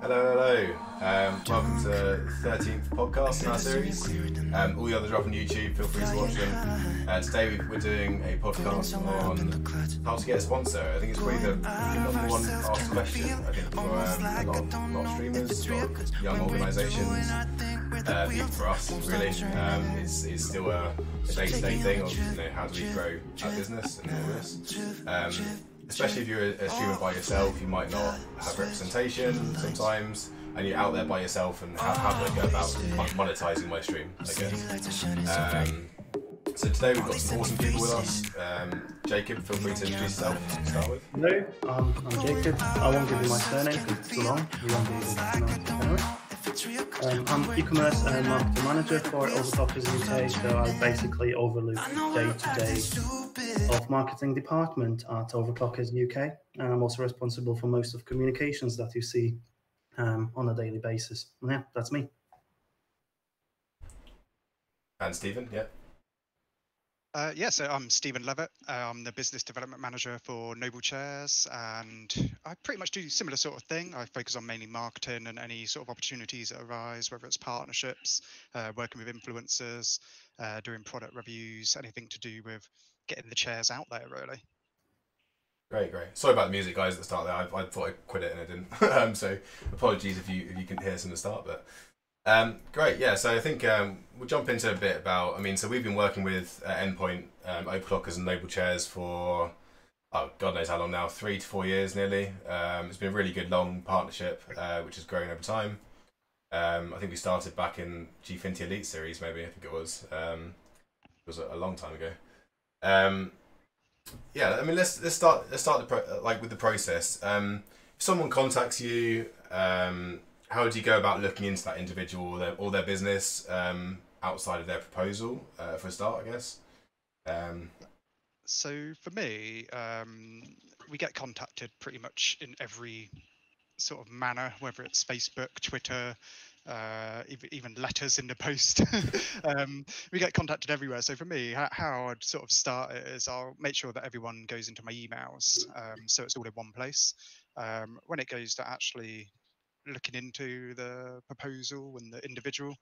Hello, hello. Um, welcome to the 13th podcast in our series. Um, all the others are up on YouTube, feel free to watch them. Uh, today we're doing a podcast on how to get a sponsor. I think it's probably the number one asked question, I think, for um, a, lot of, lot of streamers, lot of young organisations, uh, even for us, really. Um, it's, it's still a, day-to-day thing of you know, how do we grow our business and all this. Especially if you're a, streamer by yourself, you might not have representation sometimes, and you're out there by yourself. And how, do I go about monetizing my stream? I guess. Um, so today we've got some awesome people with us. Um, Jacob, feel free to introduce yourself to start with. Hello, um, I'm Jacob. I won't give you my surname because it's too long. You won't be able to know anyway. Um, I'm e-commerce and marketing manager for Overclockers UK, so I basically overlook day-to-day of marketing department at Overclockers UK, and I'm also responsible for most of communications that you see um, on a daily basis. And yeah, that's me. And Stephen, yeah. Uh, yeah, so I'm Stephen Levitt. I'm the business development manager for Noble Chairs, and I pretty much do similar sort of thing. I focus on mainly marketing and any sort of opportunities that arise, whether it's partnerships, uh, working with influencers, uh, doing product reviews, anything to do with getting the chairs out there, really. Great, great. Sorry about the music, guys, at the start there. I, I thought I'd quit it and I didn't. um, so apologies if you if you can hear us in the start, but um, great, yeah. So I think um, we'll jump into a bit about. I mean, so we've been working with uh, Endpoint, um, Overclockers, and Noble Chairs for oh god knows how long now, three to four years nearly. Um, it's been a really good long partnership, uh, which has grown over time. Um, I think we started back in Gfinity Elite series, maybe I think it was. Um, it was a, a, long time ago. Yeah, I mean, let's let's start let's start the pro- like with the process. If someone contacts you, how do you go about looking into that individual or their, or their business um, outside of their proposal uh, for a start, I guess? Um, so for me, um, we get contacted pretty much in every sort of manner, whether it's Facebook, Twitter, uh, even letters in the post. um, we get contacted everywhere. So for me, how, I'd sort of start it is I'll make sure that everyone goes into my emails, um, so it's all in one place. Um, when it goes to actually looking into the proposal and the individual.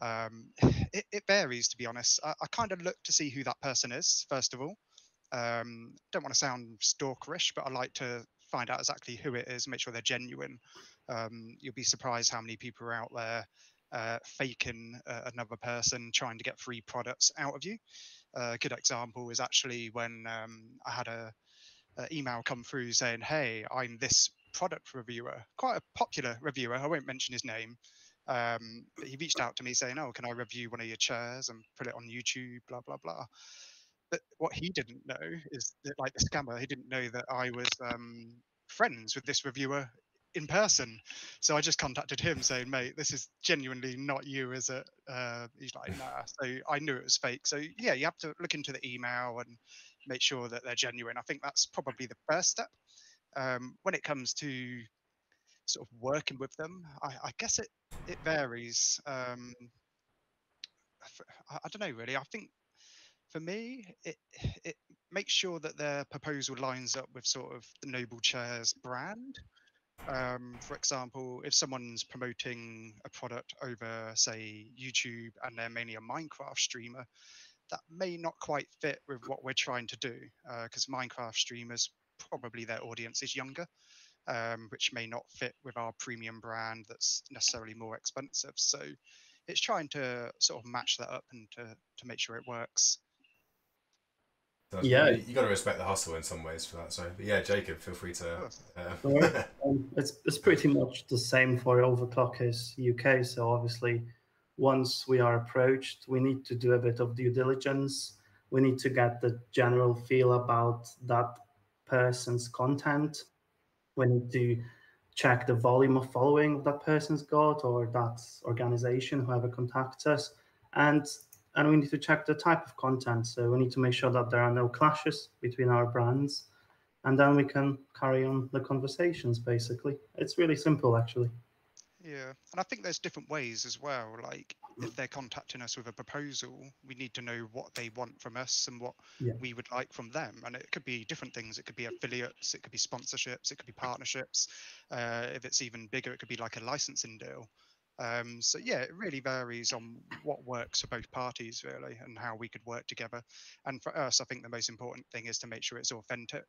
Um, it, it, varies, to be honest. I, I, kind of look to see who that person is, first of all. Um, don't want to sound stalkerish, but I like to find out exactly who it is, make sure they're genuine. Um, you'll be surprised how many people are out there uh, faking uh, another person trying to get free products out of you. Uh, a good example is actually when um, I had a, a, email come through saying, "Hey, I'm this product reviewer, quite a popular reviewer. I won't mention his name. Um, but he reached out to me saying, "Oh, can I review one of your chairs and put it on YouTube?" Blah blah blah. But what he didn't know is that, like the scammer, he didn't know that I was um, friends with this reviewer in person. So I just contacted him saying, "Mate, this is genuinely not you, is it?" Uh, he's like, "Nah." So I knew it was fake. So yeah, you have to look into the email and make sure that they're genuine. I think that's probably the first step um, when it comes to sort of working with them, I, I guess it it varies. Um, I, I, don't know really. I think for me, it it makes sure that their proposal lines up with sort of the Noble Chairs brand. Um, for example, if someone's promoting a product over, say, YouTube, and they're mainly a Minecraft streamer, that may not quite fit with what we're trying to do because uh, Minecraft streamers probably their audience is younger, um, which may not fit with our premium brand that's necessarily more expensive. So it's trying to sort of match that up and to, to make sure it works. So yeah, you, you got to respect the hustle in some ways for that. So, but yeah, Jacob, feel free to. Uh... um, it's it's pretty much the same for Overclockers UK. So obviously, once we are approached, we need to do a bit of due diligence. We need to get the general feel about that person's content. We need to check the volume of following that person's got or that organization, whoever contacts us. And and we need to check the type of content. So we need to make sure that there are no clashes between our brands. And then we can carry on the conversations basically. It's really simple actually. Yeah, and I think there's different ways as well. Like if they're contacting us with a proposal, we need to know what they want from us and what Yeah. we would like from them. And it could be different things. It could be affiliates, it could be sponsorships, it could be partnerships. Uh, if it's even bigger, it could be like a licensing deal. Um, so yeah, it really varies on what works for both parties, really, and how we could work together. And for us, I think the most important thing is to make sure it's authentic.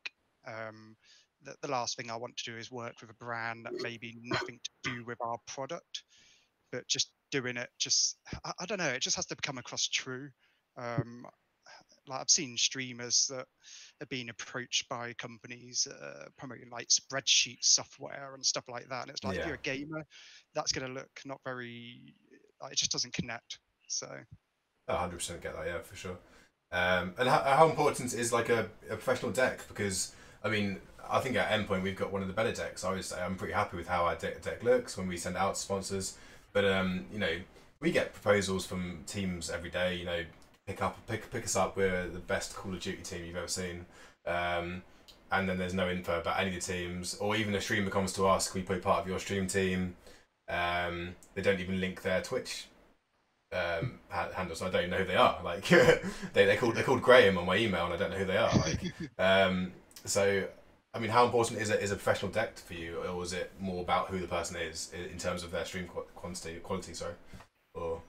Um, the, the last thing I want to do is work with a brand that maybe nothing to do with our product, but just doing it. Just I, I don't know. It just has to come across true. Um, like I've seen streamers that are being approached by companies uh, promoting like spreadsheet software and stuff like that. And it's like if you're a gamer, that's going to look not very. Like, it just doesn't connect. So 100% get that, yeah, for sure. Um, and how, how important is like a, a professional deck? Because, I mean, I think at Endpoint we've got one of the better decks. I say I'm pretty happy with how our deck, deck looks when we send out sponsors. But, um, you know, we get proposals from teams every day, you know, pick up pick, pick us up, we're the best Call of Duty team you've ever seen. Um, and then there's no info about any of the teams, or even a streamer comes to us, can we play part of your stream team? Um, they don't even link their Twitch um, ha- handles. I don't even know who they are. Like they they called they called Graham on my email, and I don't know who they are. Like um, so. I mean, how important is it is a professional deck for you, or is it more about who the person is in terms of their stream quantity quality? Sorry, or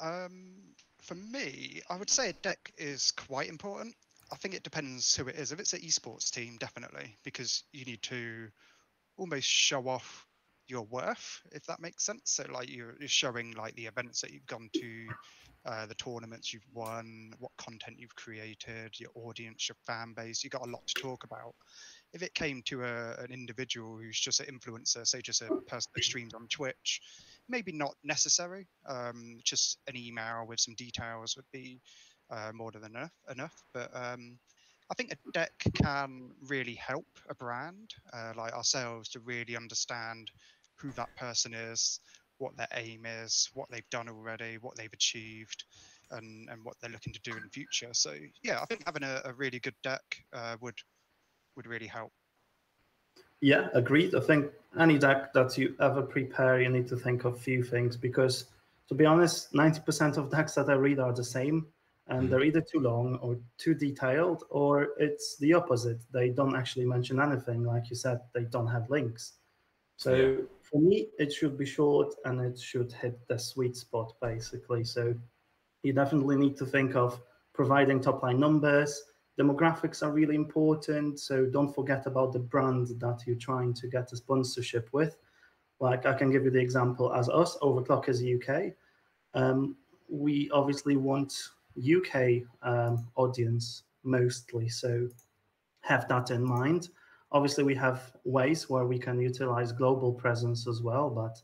Um, for me, I would say a deck is quite important. I think it depends who it is. If it's an esports team, definitely, because you need to almost show off your worth, if that makes sense. So, like, you're, you're showing like the events that you've gone to, uh, the tournaments you've won, what content you've created, your audience, your fan base. You've got a lot to talk about. If it came to a, an individual who's just an influencer, say just a person that streams on Twitch, maybe not necessary. Um, just an email with some details would be uh, more than enough. Enough, but um, I think a deck can really help a brand uh, like ourselves to really understand who that person is, what their aim is, what they've done already, what they've achieved, and and what they're looking to do in the future. So yeah, I think having a, a really good deck uh, would would really help. Yeah, agreed. I think any deck that you ever prepare, you need to think of few things because, to be honest, 90% of decks that I read are the same and they're either too long or too detailed or it's the opposite. They don't actually mention anything. Like you said, they don't have links. So Yeah. For me, it should be short and it should hit the sweet spot basically. So you definitely need to think of providing top line numbers. Demographics are really important. So don't forget about the brand that you're trying to get a sponsorship with. Like I can give you the example as us, Overclockers UK. Um, we obviously want UK um, audience mostly. So have that in mind. Obviously, we have ways where we can utilize global presence as well, but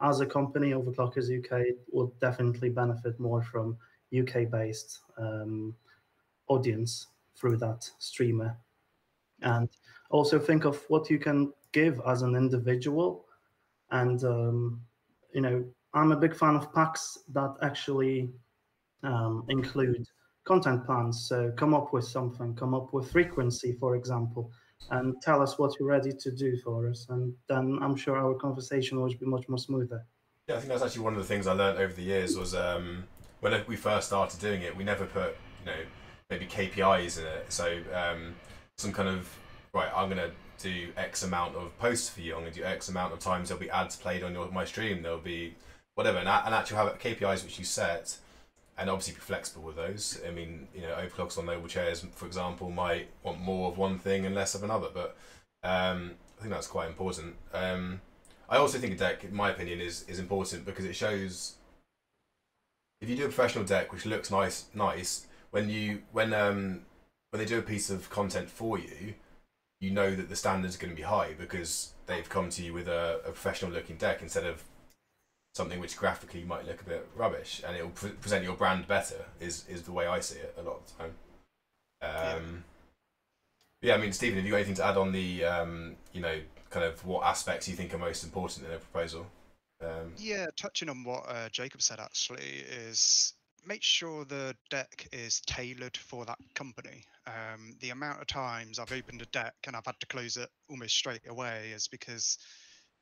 as a company, Overclockers UK will definitely benefit more from UK-based um, audience through that streamer. And also think of what you can give as an individual. And um, you know, I'm a big fan of packs that actually um, include content plans. So come up with something, come up with frequency, for example, and tell us what you're ready to do for us. And then I'm sure our conversation will be much more smoother. Yeah, I think that's actually one of the things I learned over the years was um, when we first started doing it, we never put you know maybe KPIs in it. So um, some kind of right, I'm gonna do X amount of posts for you. I'm gonna do X amount of times there'll be ads played on your my stream. There'll be whatever, and, and actually have KPIs which you set, and obviously be flexible with those. I mean, you know, Overclockers and Noble Chairs, for example, might want more of one thing and less of another, but um, I think that's quite important. Um, I also think a deck, in my opinion, is is important because it shows if you do a professional deck which looks nice, nice when you when um when they do a piece of content for you, you know that the standards are going to be high because they've come to you with a, a professional looking deck instead of something which graphically might look a bit rubbish and it will pre- present your brand better. Is is the way I see it a lot of the time. Um, yeah, I mean, Stephen, have you got anything to add on the um, you know kind of what aspects you think are most important in a proposal? Um, Yeah, touching on what uh, Jacob said actually is make sure the deck is tailored for that company. Um, the amount of times I've opened a deck and I've had to close it almost straight away is because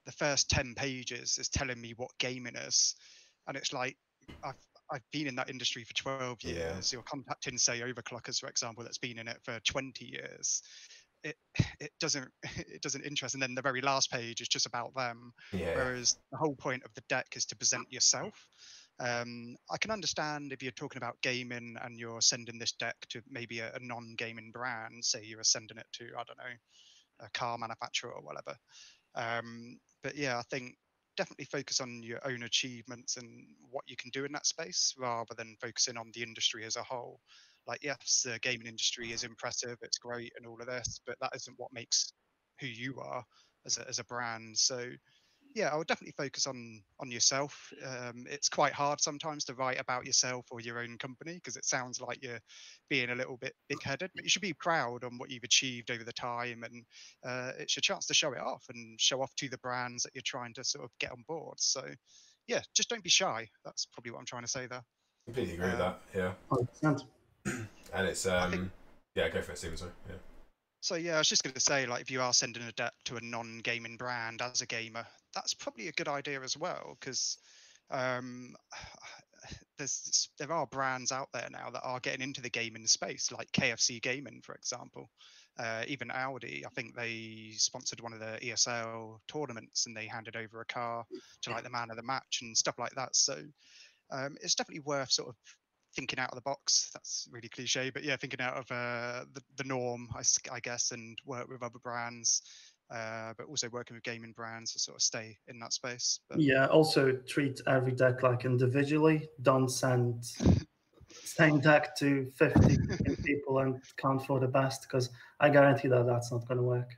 the first 10 pages is telling me what gaming is and it's like I've I've been in that industry for 12 Yeah. years. You're contacting, say, Overclockers, for example, that's been in it for 20 years. It it doesn't it doesn't interest. And then the very last page is just about them. Yeah. Whereas the whole point of the deck is to present yourself. Um, I can understand if you're talking about gaming and you're sending this deck to maybe a, a non-gaming brand, say you were sending it to I don't know a car manufacturer or whatever. Um, but yeah, I think definitely focus on your own achievements and what you can do in that space rather than focusing on the industry as a whole. Like, yes, the gaming industry is impressive, it's great, and all of this, but that isn't what makes who you are as a, as a brand. So, yeah, I would definitely focus on on yourself. Um, it's quite hard sometimes to write about yourself or your own company because it sounds like you're being a little bit big-headed. But you should be proud on what you've achieved over the time, and uh, it's your chance to show it off and show off to the brands that you're trying to sort of get on board. So, yeah, just don't be shy. That's probably what I'm trying to say there. Completely agree with Um, that. Yeah. 100%. And it's um. think- Yeah, go for it, Stephen. Sorry. Yeah. So yeah, I was just going to say, like, if you are sending a deck to a non-gaming brand as a gamer, that's probably a good idea as well, because um, there's there are brands out there now that are getting into the gaming space, like KFC Gaming, for example. Uh, even Audi, I think they sponsored one of the ESL tournaments, and they handed over a car to like the man of the match and stuff like that. So um, it's definitely worth sort of thinking out of the box. That's really cliche, but yeah, thinking out of uh, the, the norm, I guess, and work with other brands, uh, but also working with gaming brands to sort of stay in that space. But Yeah, also treat every deck like individually. Don't send same deck to 50 people and count for the best because I guarantee that that's not going to work.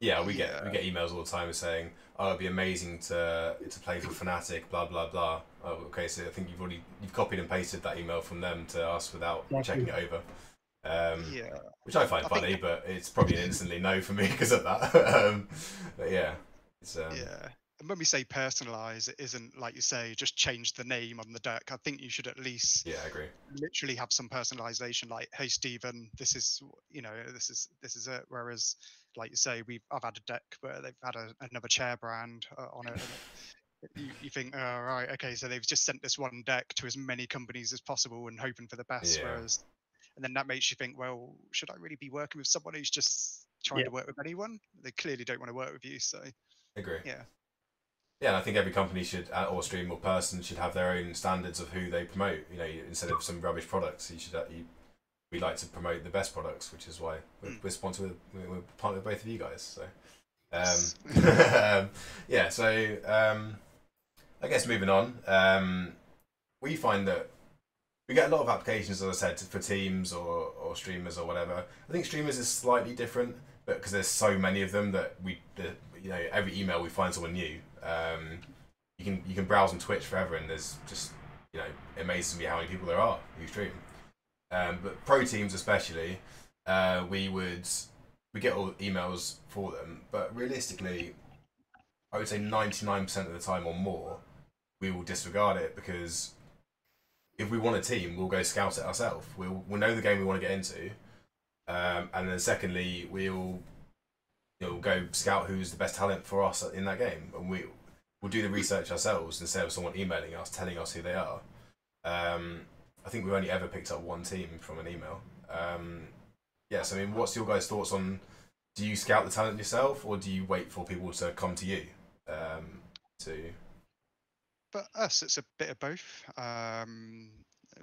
Yeah, we get we get emails all the time saying, "Oh, it'd be amazing to to play for Fnatic." Blah blah blah. Oh, okay, so I think you've already you've copied and pasted that email from them to us without Exactly. checking it over. Um, yeah, which I find I think- funny, but it's probably an instantly no for me because of that. um, but yeah, it's um, yeah. And when we say personalize, it isn't like you say just change the name on the deck. I think you should at least yeah, I agree. literally have some personalization like hey stephen this is you know this is this is it whereas like you say we've i've had a deck where they've had a, another chair brand uh, on it and it- you, you think oh right okay so they've just sent this one deck to as many companies as possible and hoping for the best Yeah. whereas and then that makes you think well should i really be working with someone who's just trying Yeah. to work with anyone they clearly don't want to work with you so I agree. Yeah. Yeah, and I think every company should, uh, or stream or person should have their own standards of who they promote. You know, instead of some rubbish products, you should. Uh, you, we like to promote the best products, which is why we're, Mm. we're sponsored. With, we're, we're partnered with both of you guys. So, um, um, yeah. So, um, I guess moving on, um, we find that we get a lot of applications, as I said, for teams or, or streamers or whatever. I think streamers is slightly different, but because there's so many of them that we, you know, every email we find someone new. Um, you can you can browse on Twitch forever, and there's just you know it amazes me how many people there are who stream. Um, but pro teams especially, uh, we would we get all the emails for them, but realistically, I would say ninety nine percent of the time or more, we will disregard it because if we want a team, we'll go scout it ourselves. We'll we'll know the game we want to get into, um, and then secondly, we'll you know go scout who's the best talent for us in that game, and we we'll do the research ourselves instead of someone emailing us telling us who they are. Um, I think we've only ever picked up one team from an email. Um, yes, I mean, what's your guys' thoughts on? Do you scout the talent yourself, or do you wait for people to come to you? Um, to but us, it's a bit of both. Um,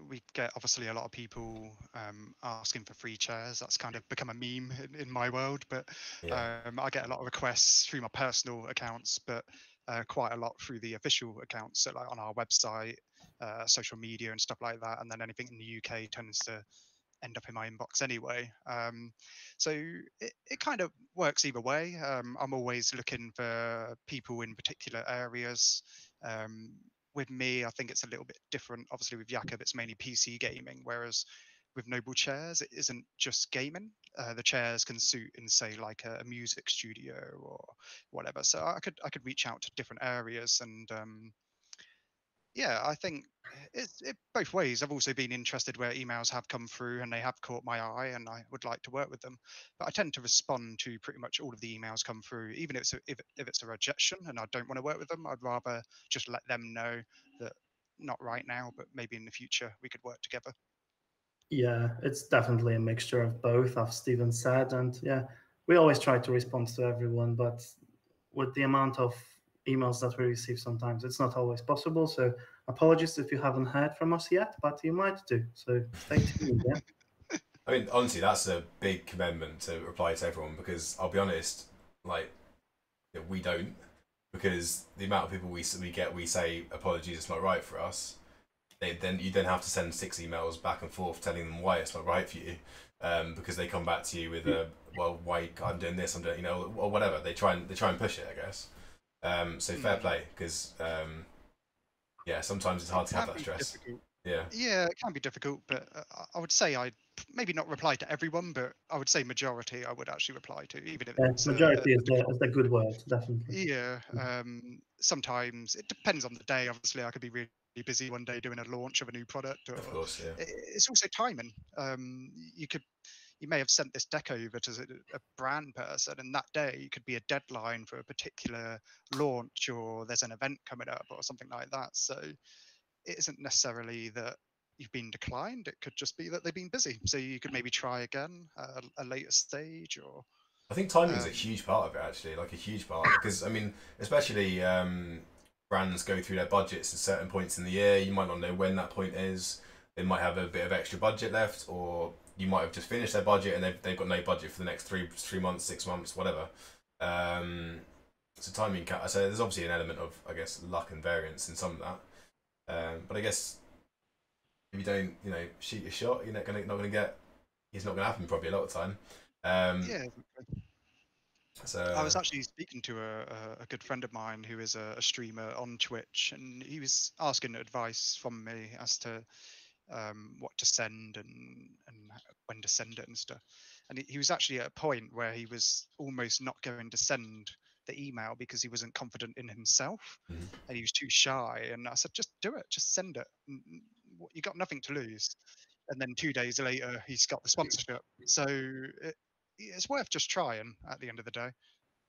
we get obviously a lot of people um, asking for free chairs. That's kind of become a meme in, in my world. But yeah, um, I get a lot of requests through my personal accounts, but uh, quite a lot through the official accounts, so like on our website, uh, social media, and stuff like that. And then anything in the UK tends to end up in my inbox anyway. Um, so it, it kind of works either way. Um, I'm always looking for people in particular areas. Um, with me, I think it's a little bit different. Obviously, with Jacob, it's mainly PC gaming, whereas with Noble Chairs, it isn't just gaming. Uh, the chairs can suit in, say, like a, a music studio or whatever. So I could I could reach out to different areas, and um, yeah, I think eh, it's it both ways. I've also been interested where emails have come through and they have caught my eye, and I would like to work with them. But I tend to respond to pretty much all of the emails come through, even if it's a, if, if it's a rejection and I don't want to work with them. I'd rather just let them know that not right now, but maybe in the future we could work together. Yeah, it's definitely a mixture of both, as Stephen said. And yeah, we always try to respond to everyone, but with the amount of emails that we receive sometimes, it's not always possible. So apologies if you haven't heard from us yet, but you might do. So stay tuned. Yeah. I mean, honestly, that's a big commitment to reply to everyone because I'll be honest, like, we don't because the amount of people we we get, we say apologies, it's not right for us they then you then have to send six emails back and forth telling them why it's not right for you, um, because they come back to you with a well why I'm doing this I'm doing you know or whatever they try and they try and push it I guess. Um, so fair hmm. play because um, yeah sometimes it's hard to have that stress. Difficult. Yeah. Yeah, it can be difficult, but uh, I would say I maybe not reply to everyone, but I would say majority I would actually reply to, even if yeah, it's majority uh, is, the, is the good word, definitely. Yeah. Um, sometimes it depends on the day. Obviously, I could be really busy one day doing a launch of a new product. Or, of course, yeah. It's also timing. Um, you could, you may have sent this deck over to a brand person, and that day could be a deadline for a particular launch, or there's an event coming up, or something like that. So it isn't necessarily that you've been declined. It could just be that they've been busy. So you could maybe try again at a, later stage, or. I think timing is um, a huge part of it, actually, like a huge part, because I mean, especially um, brands go through their budgets at certain points in the year. You might not know when that point is. They might have a bit of extra budget left, or you might have just finished their budget and they've, they've got no budget for the next three three months, six months, whatever. Um, so timing, so there's obviously an element of I guess luck and variance in some of that. Um, but I guess if you don't, you know, shoot your shot, you're not gonna not gonna get. It's not gonna happen probably a lot of time. Um, yeah. So I was actually speaking to a, a good friend of mine who is a, a, streamer on Twitch, and he was asking advice from me as to um, what to send and and when to send it and stuff. And he, he was actually at a point where he was almost not going to send the email because he wasn't confident in himself mm-hmm. and he was too shy. And I said, just do it, just send it. You got nothing to lose. And then two days later, he's got the sponsorship. So it, it's worth just trying at the end of the day.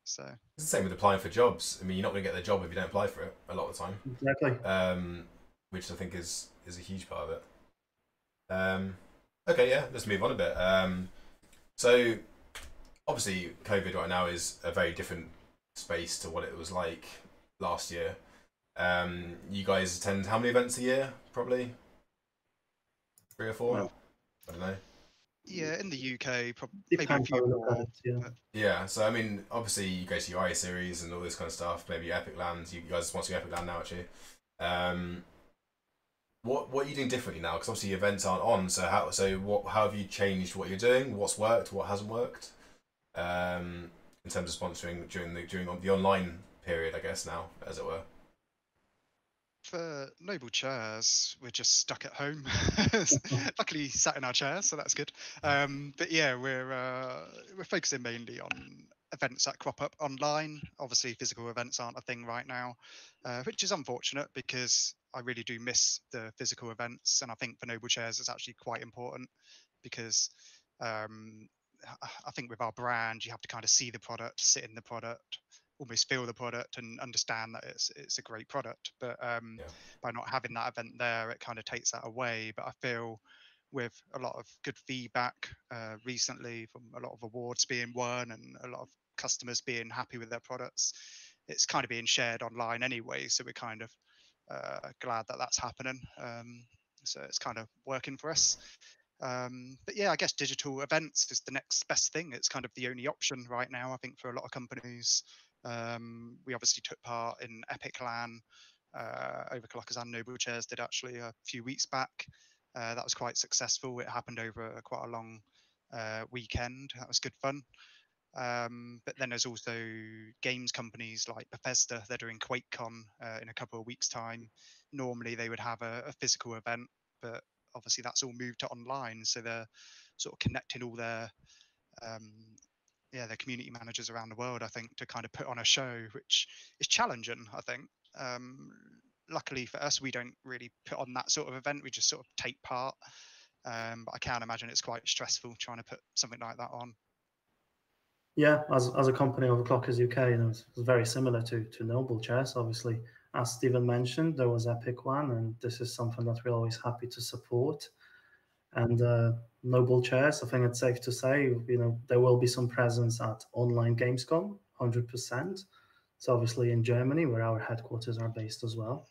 So it's the same with applying for jobs. I mean, you're not going to get the job if you don't apply for it a lot of the time. Exactly. Um, which I think is is a huge part of it. Um, okay, yeah, let's move on a bit. Um, so obviously, COVID right now is a very different space to what it was like last year. Um, you guys attend how many events a year? Probably three or four. Well, I don't know. Yeah, in the UK, probably maybe a few more. yeah. yeah, so I mean, obviously you go to your IA series and all this kind of stuff. Maybe Epic LANs. You guys want to sponsor Epic LAN now, actually. Um, what what are you doing differently now? Because obviously events aren't on. So how so what how have you changed what you're doing? What's worked? What hasn't worked? Um, in terms of sponsoring during the during the online period, I guess now, as it were for Noble Chairs, we're just stuck at home. Luckily, sat in our chairs, so that's good. Um, but yeah, we're uh, we're focusing mainly on events that crop up online. Obviously, physical events aren't a thing right now, uh, which is unfortunate because I really do miss the physical events, and I think for Noble Chairs it's actually quite important because um, I think with our brand, you have to kind of see the product, sit in the product, almost feel the product and understand that it's it's a great product. But um, yeah. by not having that event there, it kind of takes that away. But I feel with a lot of good feedback uh, recently from a lot of awards being won and a lot of customers being happy with their products, it's kind of being shared online anyway. So we're kind of uh, glad that that's happening. Um, so it's kind of working for us. Um, but yeah, I guess digital events is the next best thing. It's kind of the only option right now, I think, for a lot of companies. Um, we obviously took part in Epic LAN. Uh, Overclockers and Noble Chairs did actually a few weeks back. Uh, that was quite successful. It happened over quite a long uh, weekend. That was good fun. Um, but then there's also games companies like Bethesda. that are in QuakeCon uh, in a couple of weeks' time. Normally they would have a, a, physical event, but obviously that's all moved to online. So they're sort of connecting all their um, yeah their community managers around the world. I think to kind of put on a show, which is challenging. I think. Um, luckily for us, we don't really put on that sort of event. We just sort of take part. Um, but I can't imagine it's quite stressful trying to put something like that on. Yeah, as, as a company Overclockers UK, you know, it's, very similar to to Noble Chairs. Obviously, as Stephen mentioned, there was Epic LAN, and this is something that we're always happy to support. And uh, Noble Chairs, I think it's safe to say, you know, there will be some presence at online Gamescom, 100%. It's obviously in Germany, where our headquarters are based as well.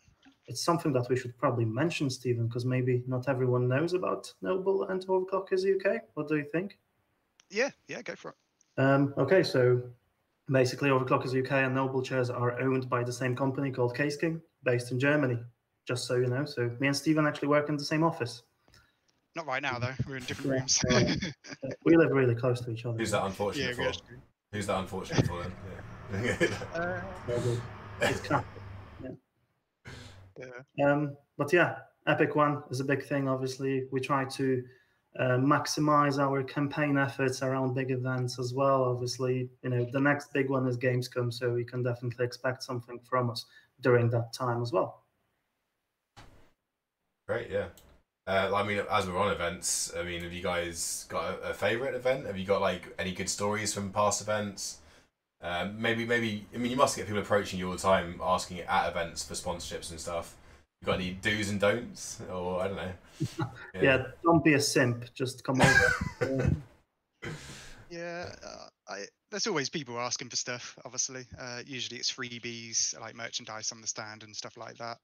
It's something that we should probably mention, Stephen, because maybe not everyone knows about Noble and Overclockers UK. What do you think? Yeah, yeah, go for it. Um, okay, so basically Overclockers UK and Noble Chairs are owned by the same company called Caseking, based in Germany. Just so you know. So me and Stephen actually work in the same office. Not right now though. We're in different rooms. we live really close to each other. Who's that unfortunate yeah, for? we Who's that unfortunate for then? Yeah. uh, Noble. Yeah. Um, but yeah, Epic LAN is a big thing. Obviously, we try to uh, maximize our campaign efforts around big events as well. Obviously, you know, the next big one is Gamescom, so you can definitely expect something from us during that time as well. Great, yeah. Uh, I mean, as we're on events, I mean, have you guys got a, a favorite event? Have you got like any good stories from past events? Um, maybe, maybe. I mean, you must get people approaching you all the time, asking at events for sponsorships and stuff. You got any do's and don'ts, or I don't know. Yeah, don't be a simp. Just come over. Yeah. Yeah, uh, I, there's always people asking for stuff. Obviously, uh, usually it's freebies like merchandise on the stand and stuff like that.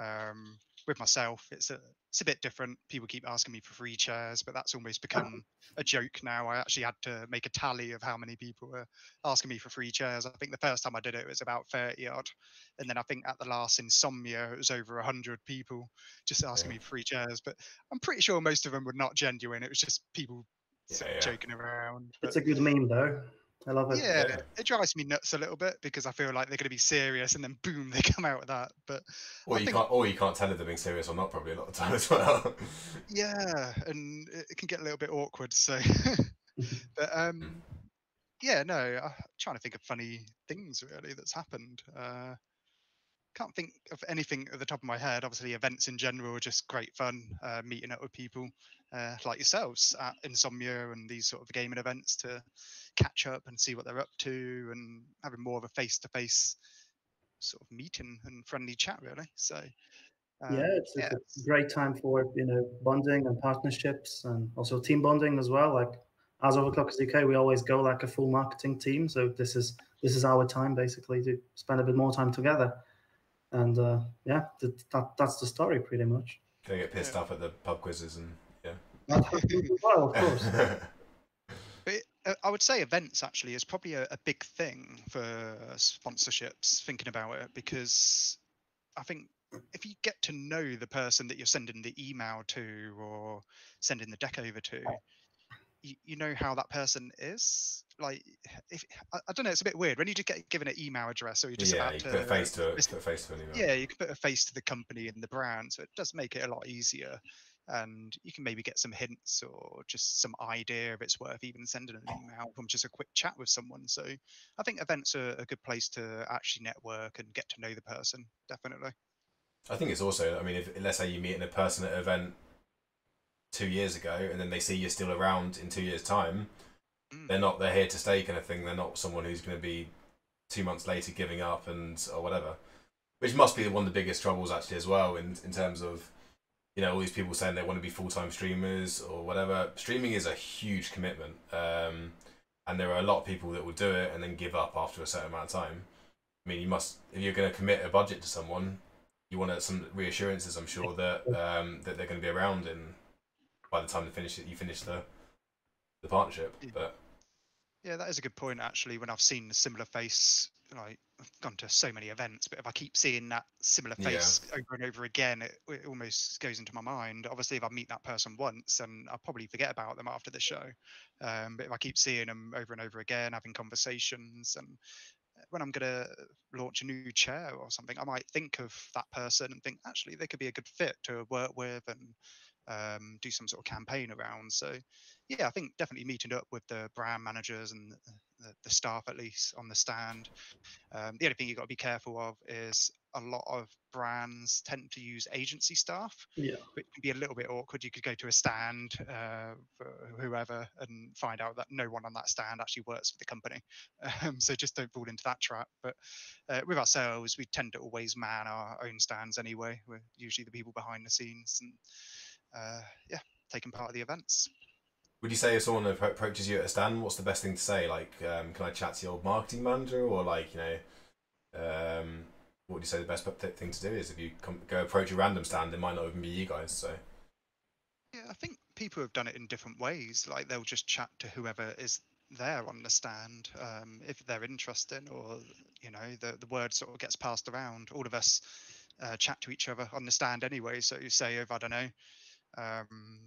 Um, with myself, it's a it's a bit different. People keep asking me for free chairs, but that's almost oh. become a joke now. I actually had to make a tally of how many people were asking me for free chairs. I think the first time I did it, it was about 30 odd, and then I think at the last Insomnia, it was over 100 people just asking Yeah. me for free chairs. But I'm pretty sure most of them were not genuine. It was just people Yeah, yeah. joking around. It's a good meme, though. I love it. yeah, Yeah. it drives me nuts a little bit because I feel like they're going to be serious and then boom, they come out with that. But Or I you think- can't, or you can't tell if they're being serious or not. Probably a lot of the time as well. yeah, and it it can get a little bit awkward. So, but um, yeah, no, I'm trying to think of funny things really that's happened. Uh, can't think of anything at the top of my head. Obviously, events in general are just great fun. Uh, meeting up with people uh, like yourselves at Insomnia and these sort of gaming events to catch up and see what they're up to, and having more of a face-to-face sort of meeting and friendly chat, really. So, um, yeah, it's, yeah, it's a great time for you know bonding and partnerships and also team bonding as well. Like as Overclockers UK, we always go like a full marketing team. So this is this is our time basically to spend a bit more time together. And uh, yeah, that, that that's the story pretty much. Gonna get pissed Yeah. off at the pub quizzes and yeah. well, of course. It- uh, I would say events actually is probably a, a big thing for sponsorships, thinking about it, because I think if you get to know the person that you're sending the email to or sending the deck over to, you, you know how that person is. Like, if I, I don't know, it's a bit weird when you just get given an email address or you're just yeah, about you to put a face to it. Put a face to an email. yeah, you can put a face to the company and the brand, so it does make it a lot easier. And you can maybe get some hints or just some idea if it's worth even sending an email from just a quick chat with someone. So I think events are a good place to actually network and get to know the person. Definitely. I think it's also. I mean, if let's say you meet in a person at an event two years ago, and then they see you're still around in two years' time, Mm. they're not. They're here to stay, kind of thing. They're not someone who's going to be two months later giving up and or whatever. Which must be one of the biggest troubles actually as well in in terms of you know all these people saying they want to be full time streamers or whatever. Streaming is a huge commitment, um, and there are a lot of people that will do it and then give up after a certain amount of time. I mean, you must if you're going to commit a budget to someone, you want some reassurances. I'm sure that um, that they're going to be around and by the time they finish it, you finish the the partnership. Yeah. But Yeah, that is a good point actually. When I've seen a similar face, like I've gone to so many events, but if I keep seeing that similar Yeah. face over and over again, it, it almost goes into my mind. Obviously, if I meet that person once, and I'll probably forget about them after the show. Um, but if I keep seeing them over and over again, having conversations, and uh, when I'm gonna launch a new chair or something, I might think of that person and think actually they could be a good fit to work with and um, do some sort of campaign around. So, yeah, I think definitely meeting up with the brand managers and the, the staff at least on the stand. Um, the only thing you've got to be careful of is a lot of brands tend to use agency staff. Yeah. It can be a little bit awkward. You could go to a stand uh, for whoever and find out that no one on that stand actually works for the company. Um, so just don't fall into that trap. But uh, with ourselves, we tend to always man our own stands anyway. We're usually the people behind the scenes and uh, yeah, taking part of the events. Would you say if someone approaches you at a stand, what's the best thing to say? Like, um, can I chat to your marketing manager, or like, you know, um, what would you say the best thing to do is if you come, go approach a random stand, it might not even be you guys. So. Yeah, I think people have done it in different ways. Like they'll just chat to whoever is there on the stand um, if they're interested, or you know, the the word sort of gets passed around. All of us uh, chat to each other on the stand anyway. So you say if I don't know. Um,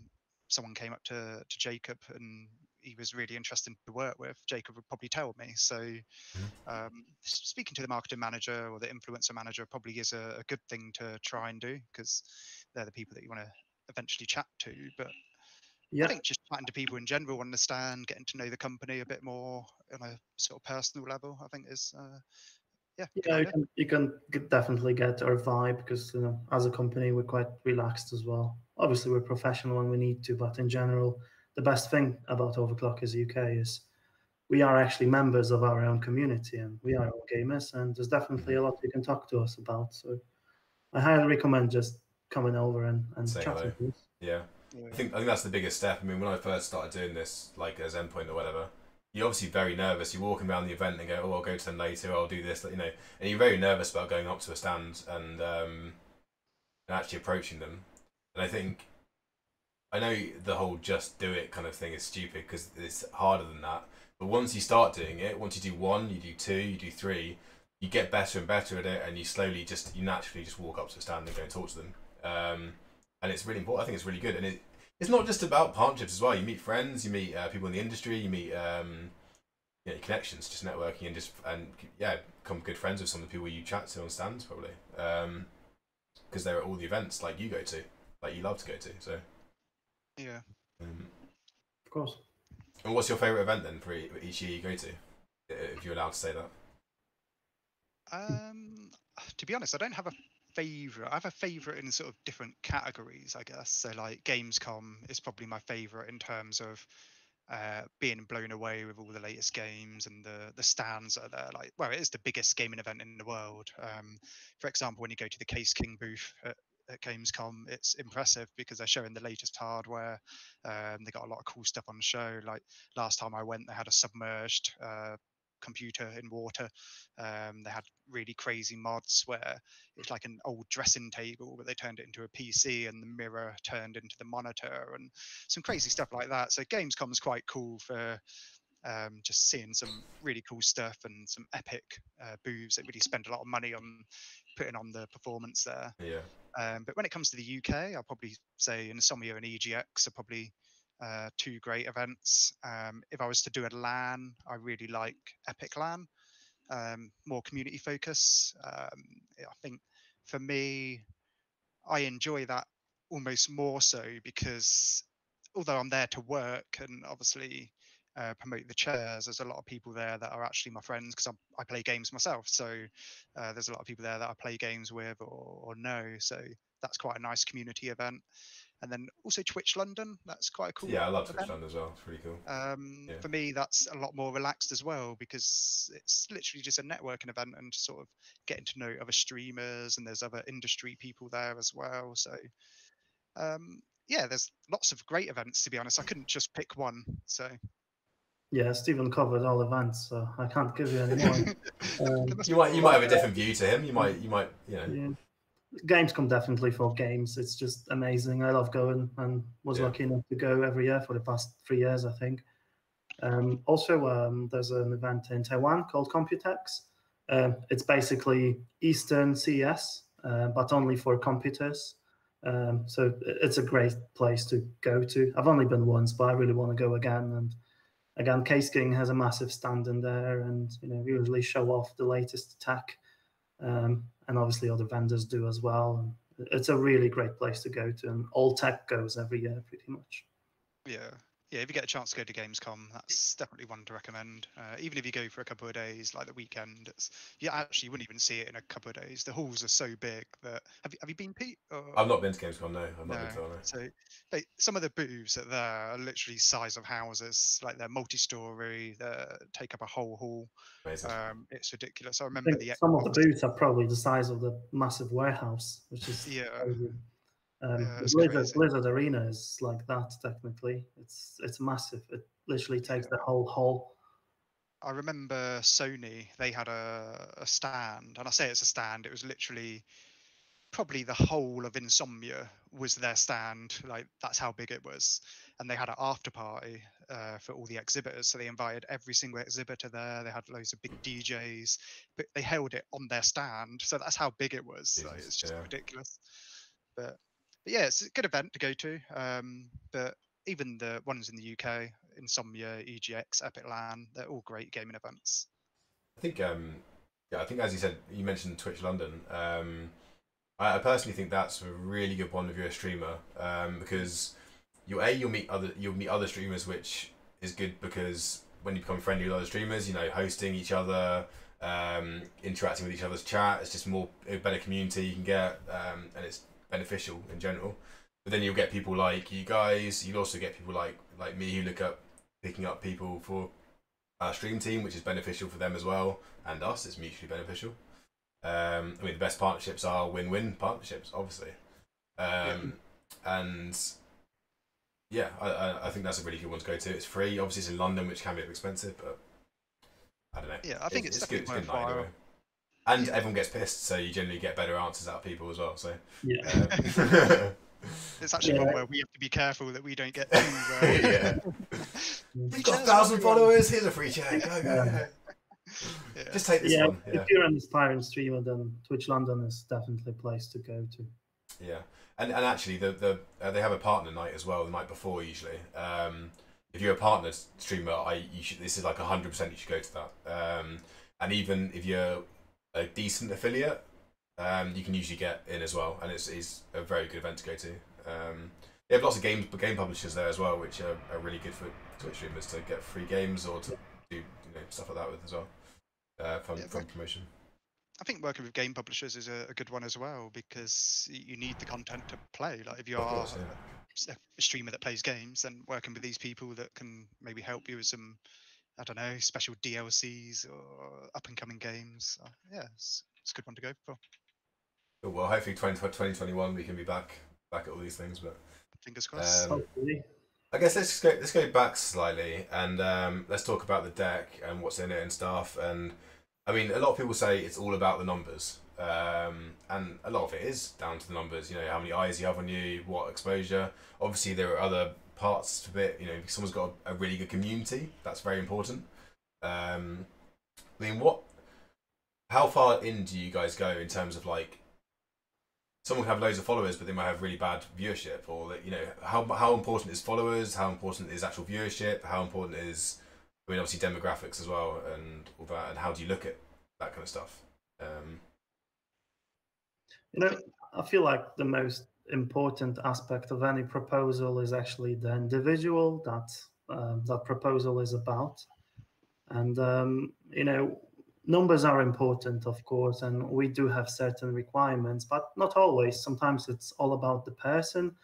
someone came up to, to Jacob and he was really interesting to work with, Jacob would probably tell me. So, mm-hmm. um, speaking to the marketing manager or the influencer manager probably is a, a good thing to try and do because they're the people that you want to eventually chat to. But yeah. I think just chatting to people in general, understand, getting to know the company a bit more on a sort of personal level, I think is. Uh, yeah, yeah, you can, you can definitely get our vibe because you know, as a company, we're quite relaxed as well obviously we're professional when we need to, but in general, the best thing about Overclockers UK is we are actually members of our own community and we are all gamers and there's definitely a lot you can talk to us about. So I highly recommend just coming over and, and Say chatting to us. Yeah. yeah. I think I think that's the biggest step. I mean, when I first started doing this, like as endpoint or whatever, you're obviously very nervous. You're walking around the event and go, "Oh, I'll go to them later. I'll do this," you know, and you're very nervous about going up to a stand and um, and actually approaching them. And I think I know the whole just do it kind of thing is stupid because it's harder than that. But once you start doing it, once you do one, you do two, you do three, you get better and better at it, and you slowly just you naturally just walk up to a stand and go and talk to them. Um, and it's really important. I think it's really good, and it it's not just about partnerships as well. You meet friends, you meet uh, people in the industry, you meet um, you know, connections, just networking, and just and yeah, become good friends with some of the people you chat to on stands probably. because um, they're at all the events like you go to like you love to go to. So yeah, um, of course. And what's your favorite event then for each year you go to, if you're allowed to say that? Um, to be honest, I don't have a favorite. I have a favorite in sort of different categories, I guess. So like Gamescom is probably my favorite in terms of uh, being blown away with all the latest games and the the stands that are there. Like, well, it is the biggest gaming event in the world. Um, for example, when you go to the Caseking booth at at Gamescom, it's impressive because they're showing the latest hardware. Um, they got a lot of cool stuff on the show. Like last time I went, they had a submerged uh, computer in water. Um, they had really crazy mods where it's like an old dressing table, but they turned it into a PC and the mirror turned into the monitor and some crazy stuff like that. So Gamescom is quite cool for um, just seeing some really cool stuff and some epic uh, booths that really spend a lot of money on putting on the performance there. Yeah. Um, but when it comes to the UK, I'll probably say Insomnia and EGX are probably uh, two great events. Um, if I was to do a LAN, I really like Epic LAN, um, more community focus. Um, I think for me, I enjoy that almost more so because although I'm there to work and obviously uh, promote the chairs. There's a lot of people there that are actually my friends because I play games myself. So uh, there's a lot of people there that I play games with or, or know. So that's quite a nice community event. And then also Twitch London, that's quite a cool. Yeah, I love. Twitch London as well. It's pretty cool. Um, yeah. For me, that's a lot more relaxed as well because it's literally just a networking event and sort of getting to know other streamers and there's other industry people there as well. So um, yeah, there's lots of great events to be honest. I couldn't just pick one. So yeah, Stephen covered all events, so I can't give you any more. um, you might you might have a different view to him. You might you might you know. Yeah. Gamescom definitely for games. It's just amazing. I love going and was yeah. lucky enough to go every year for the past three years, I think. Um, also, um, there's an event in Taiwan called Computex. Uh, it's basically Eastern CES, uh, but only for computers. Um, so it's a great place to go to. I've only been once, but I really want to go again. And again, Caseking has a massive stand in there, and you know usually show off the latest tech, um, and obviously other vendors do as well. And it's a really great place to go to, and all tech goes every year pretty much. Yeah, yeah, if you get a chance to go to Gamescom, that's definitely one to recommend. Uh, even if you go for a couple of days, like the weekend, it's you actually wouldn't even see it in a couple of days. The halls are so big that have you have you been Pete? Or... I've not been to Gamescom. No, I've not no. been to. No. So they, some of the booths that there are literally size of houses, like they're multi-story. They take up a whole hall. Amazing. Um, it's ridiculous. I remember I the some of the booths are probably the size of the massive warehouse, which is yeah. crazy. Um, Yeah, the it's Blizzard. Blizzard Arena is like that technically. It's it's massive. It literally takes the whole hall. I remember Sony, they had a, a stand, and I say it's a stand, it was literally probably the whole of Insomnia was their stand. Like, that's how big it was. And they had an after party uh, for all the exhibitors. So they invited every single exhibitor there. They had loads of big DJs, but they held it on their stand. So that's how big it was. Like, it's just yeah. ridiculous. But, but yeah, it's a good event to go to. Um, but even the ones in the UK, Insomnia, EGX, Epic LAN, they're all great gaming events. I think, um, yeah, I think as you said, you mentioned Twitch London. Um, I, I personally think that's a really good one if you're a streamer um, because you a you'll meet other you'll meet other streamers, which is good because when you become friendly with other streamers, you know, hosting each other, um, interacting with each other's chat, it's just more a better community you can get, um, and it's beneficial in general. But then you'll get people like you guys. You'll also get people like like me who look up picking up people for our stream team, which is beneficial for them as well and us. It's mutually beneficial. Um, I mean, the best partnerships are win-win partnerships, obviously. Um, And yeah, I, I, I think that's a really good one to go to. It's free. Obviously, it's in London, which can be expensive, but I don't know. Yeah, I think it's, good. It's definitely good night anyway. And Yeah. everyone gets pissed, so you generally get better answers out of people as well. So Yeah. um, It's actually Yeah. one where we have to be careful that we don't get too. Uh, Yeah. Free We've got a thousand followers. Here's a free chat. Go, go, go. Yeah. Just take this yeah, one. Yeah. if you're an aspiring streamer, then Twitch London is definitely a place to go to. Yeah, and and actually, the the uh, they have a partner night as well the night before usually. Um, if you're a partner streamer, I you should this is like hundred percent you should go to that. Um, and even if you're a decent affiliate, um, you can usually get in as well, and it's is a very good event to go to. Um, they have lots of games game publishers there as well, which are, are really good for Twitch streamers to get free games or to do you know stuff like that with as well. Uh, fun Yeah, fun promotion. I think working with game publishers is a, a good one as well because you need the content to play. Like if you Of are course, yeah. a streamer that plays games, then working with these people that can maybe help you with some, I don't know, special DLCs or up and coming games. Uh, yeah, it's, it's a good one to go for. Well, hopefully 20, 2021 we can be back back at all these things, but. Fingers crossed. Um, Hopefully. I guess let's just go let's go back slightly and um, let's talk about the deck and what's in it and stuff. And I mean, a lot of people say it's all about the numbers, um, and a lot of it is down to the numbers. You know, how many eyes you have on you, what exposure. Obviously, there are other parts to it. You know, if someone's got a, really good community. That's very important. Um, I mean, what? How far in do you guys go in terms of like someone can have loads of followers, but they might have really bad viewership, or that you know how how important is followers? How important is actual viewership? How important is I mean, obviously demographics as well, and all that, and how do you look at that kind of stuff? Um, You know, I feel like the most important aspect of any proposal is actually the individual that um, that proposal is about, and um, you know, numbers are important, of course, and we do have certain requirements, but not always. Sometimes it's all about the person.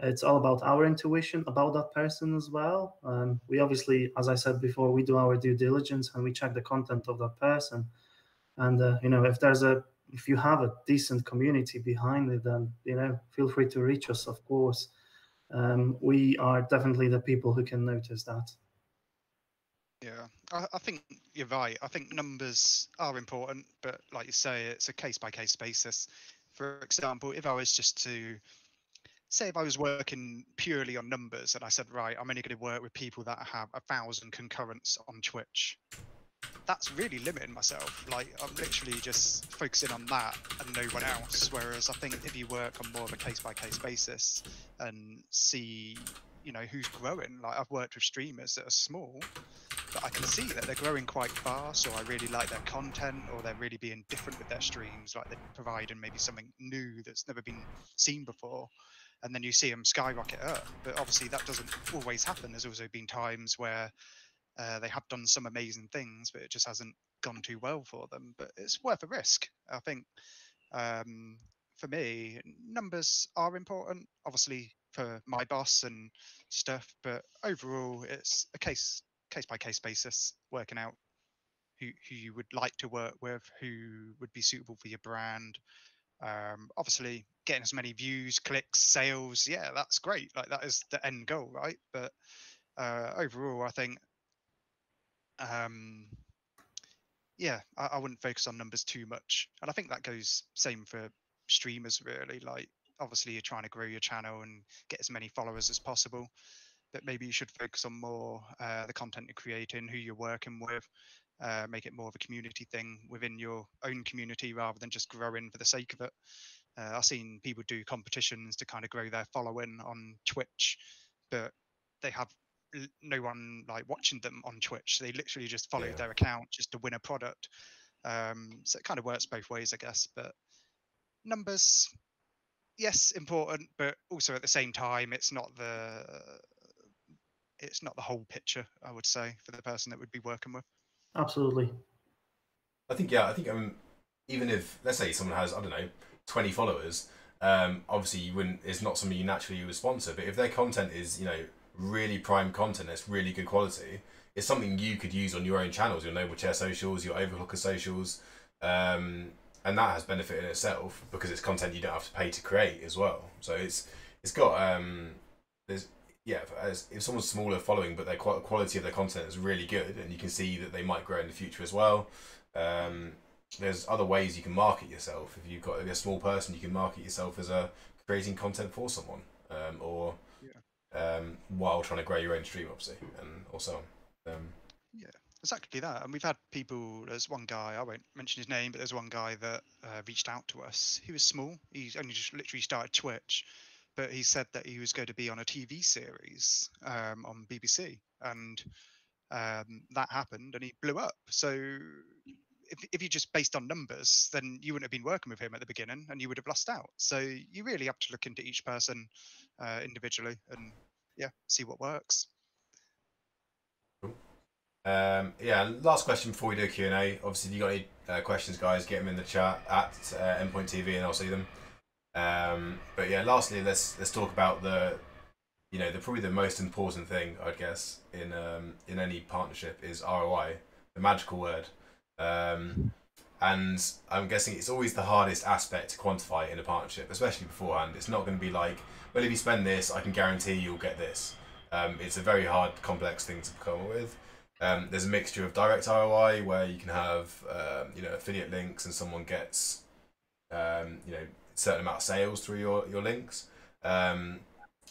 It's all about our intuition about that person as well. Um, we obviously, as I said before, we do our due diligence and we check the content of that person. And uh, you know, if there's a if you have a decent community behind it, then you know, feel free to reach us. Of course, um, we are definitely the people who can notice that. Yeah, I, I think you're right. I think numbers are important, but like you say, it's a case by case basis. For example, if I was just to say, if I was working purely on numbers and I said, right, I'm only going to work with people that have a thousand concurrents on Twitch, that's really limiting myself. Like, I'm literally just focusing on that and no one else. Whereas I think if you work on more of a case by case basis and see, you know, who's growing, like I've worked with streamers that are small but I can see that they're growing quite fast, or I really like their content, or they're really being different with their streams, like they're providing maybe something new that's never been seen before. And then you see them skyrocket up. But obviously, that doesn't always happen. There's also been times where uh, they have done some amazing things, but it just hasn't gone too well for them. But it's worth a risk. I think um, for me, numbers are important, obviously for my boss and stuff. But overall, it's a case case by case basis, working out who who you would like to work with, who would be suitable for your brand. Um, obviously, getting as many views, clicks, sales, yeah, that's great. Like that is the end goal, right? But uh, overall, I think, um, yeah, I, I wouldn't focus on numbers too much, and I think that goes same for streamers really. Like obviously, you're trying to grow your channel and get as many followers as possible but maybe you should focus on more uh, the content you're creating, who you're working with, uh, make it more of a community thing within your own community rather than just growing for the sake of it. Uh, I've seen people do competitions to kind of grow their following on Twitch, but they have no one like watching them on Twitch. They literally just follow yeah. their account just to win a product. Um, so it kind of works both ways, I guess. But numbers, yes, important, but also at the same time, it's not the it's not the whole picture. I would say for the person that would be working with. Absolutely. I think yeah. I think um, even if let's say someone has I don't know twenty followers, um, obviously you wouldn't. It's not something you naturally would sponsor. But if their content is you know really prime content, that's really good quality, it's something you could use on your own channels, your Noble Chair socials, your Overclocker socials. Um, and that has benefit in itself because it's content you don't have to pay to create as well. So it's it's got um, there's yeah, as if someone's smaller following, but their quality of their content is really good, and you can see that they might grow in the future as well. Um, there's other ways you can market yourself. If you've got if a small person, you can market yourself as a creating content for someone, um, or. Um, while trying to grow your own stream, obviously, and also. Um, yeah, exactly that. And we've had people. There's one guy I won't mention his name, but there's one guy that uh, reached out to us. He was small. He's only just literally started Twitch but he said that he was going to be on a TV series um, on BBC, and um, that happened, and he blew up. So if, if you just based on numbers, then you wouldn't have been working with him at the beginning, and you would have lost out. So you really have to look into each person uh, individually, and yeah, see what works. Um, yeah, last question before we do Q and A. Obviously, if you got any uh, questions, guys, get them in the chat at uh, Endpoint TV, and I'll see them. Um, but yeah, lastly, let's let's talk about the, you know, the probably the most important thing I'd guess in um, in any partnership is ROI, the magical word. Um, and I'm guessing it's always the hardest aspect to quantify in a partnership, especially beforehand. It's not going to be like, well, if you spend this, I can guarantee you'll get this. Um, it's a very hard, complex thing to come up with. Um, there's a mixture of direct ROI where you can have, um, you know, affiliate links and someone gets, um, you know, certain amount of sales through your, your links. Um,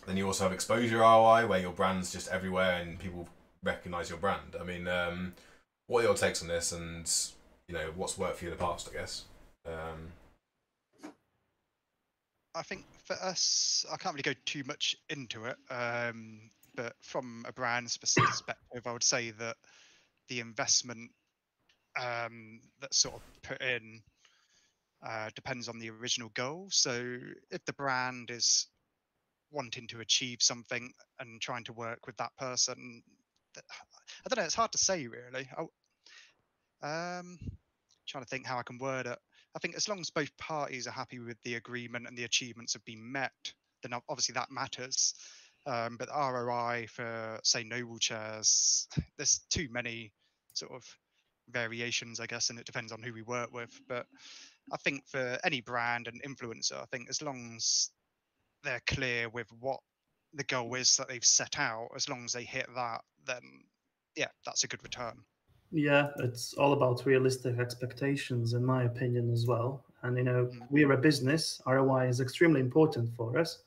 then you also have exposure ROI, where your brand's just everywhere and people recognize your brand. I mean, um, what are your takes on this, and you know what's worked for you in the past? I guess. Um, I think for us, I can't really go too much into it, um, but from a brand perspective, I would say that the investment um, that's sort of put in uh, depends on the original goal. So if the brand is wanting to achieve something and trying to work with that person, I don't know. It's hard to say really. I, um, trying to think how I can word it. I think as long as both parties are happy with the agreement and the achievements have been met, then obviously that matters. Um, but ROI for say noble chairs, there's too many sort of variations, I guess, and it depends on who we work with. But I think for any brand and influencer, I think as long as they're clear with what the goal is that they've set out, as long as they hit that, then yeah, that's a good return. Yeah, it's all about realistic expectations, in my opinion, as well. And you know, mm. we're a business. ROI is extremely important for us,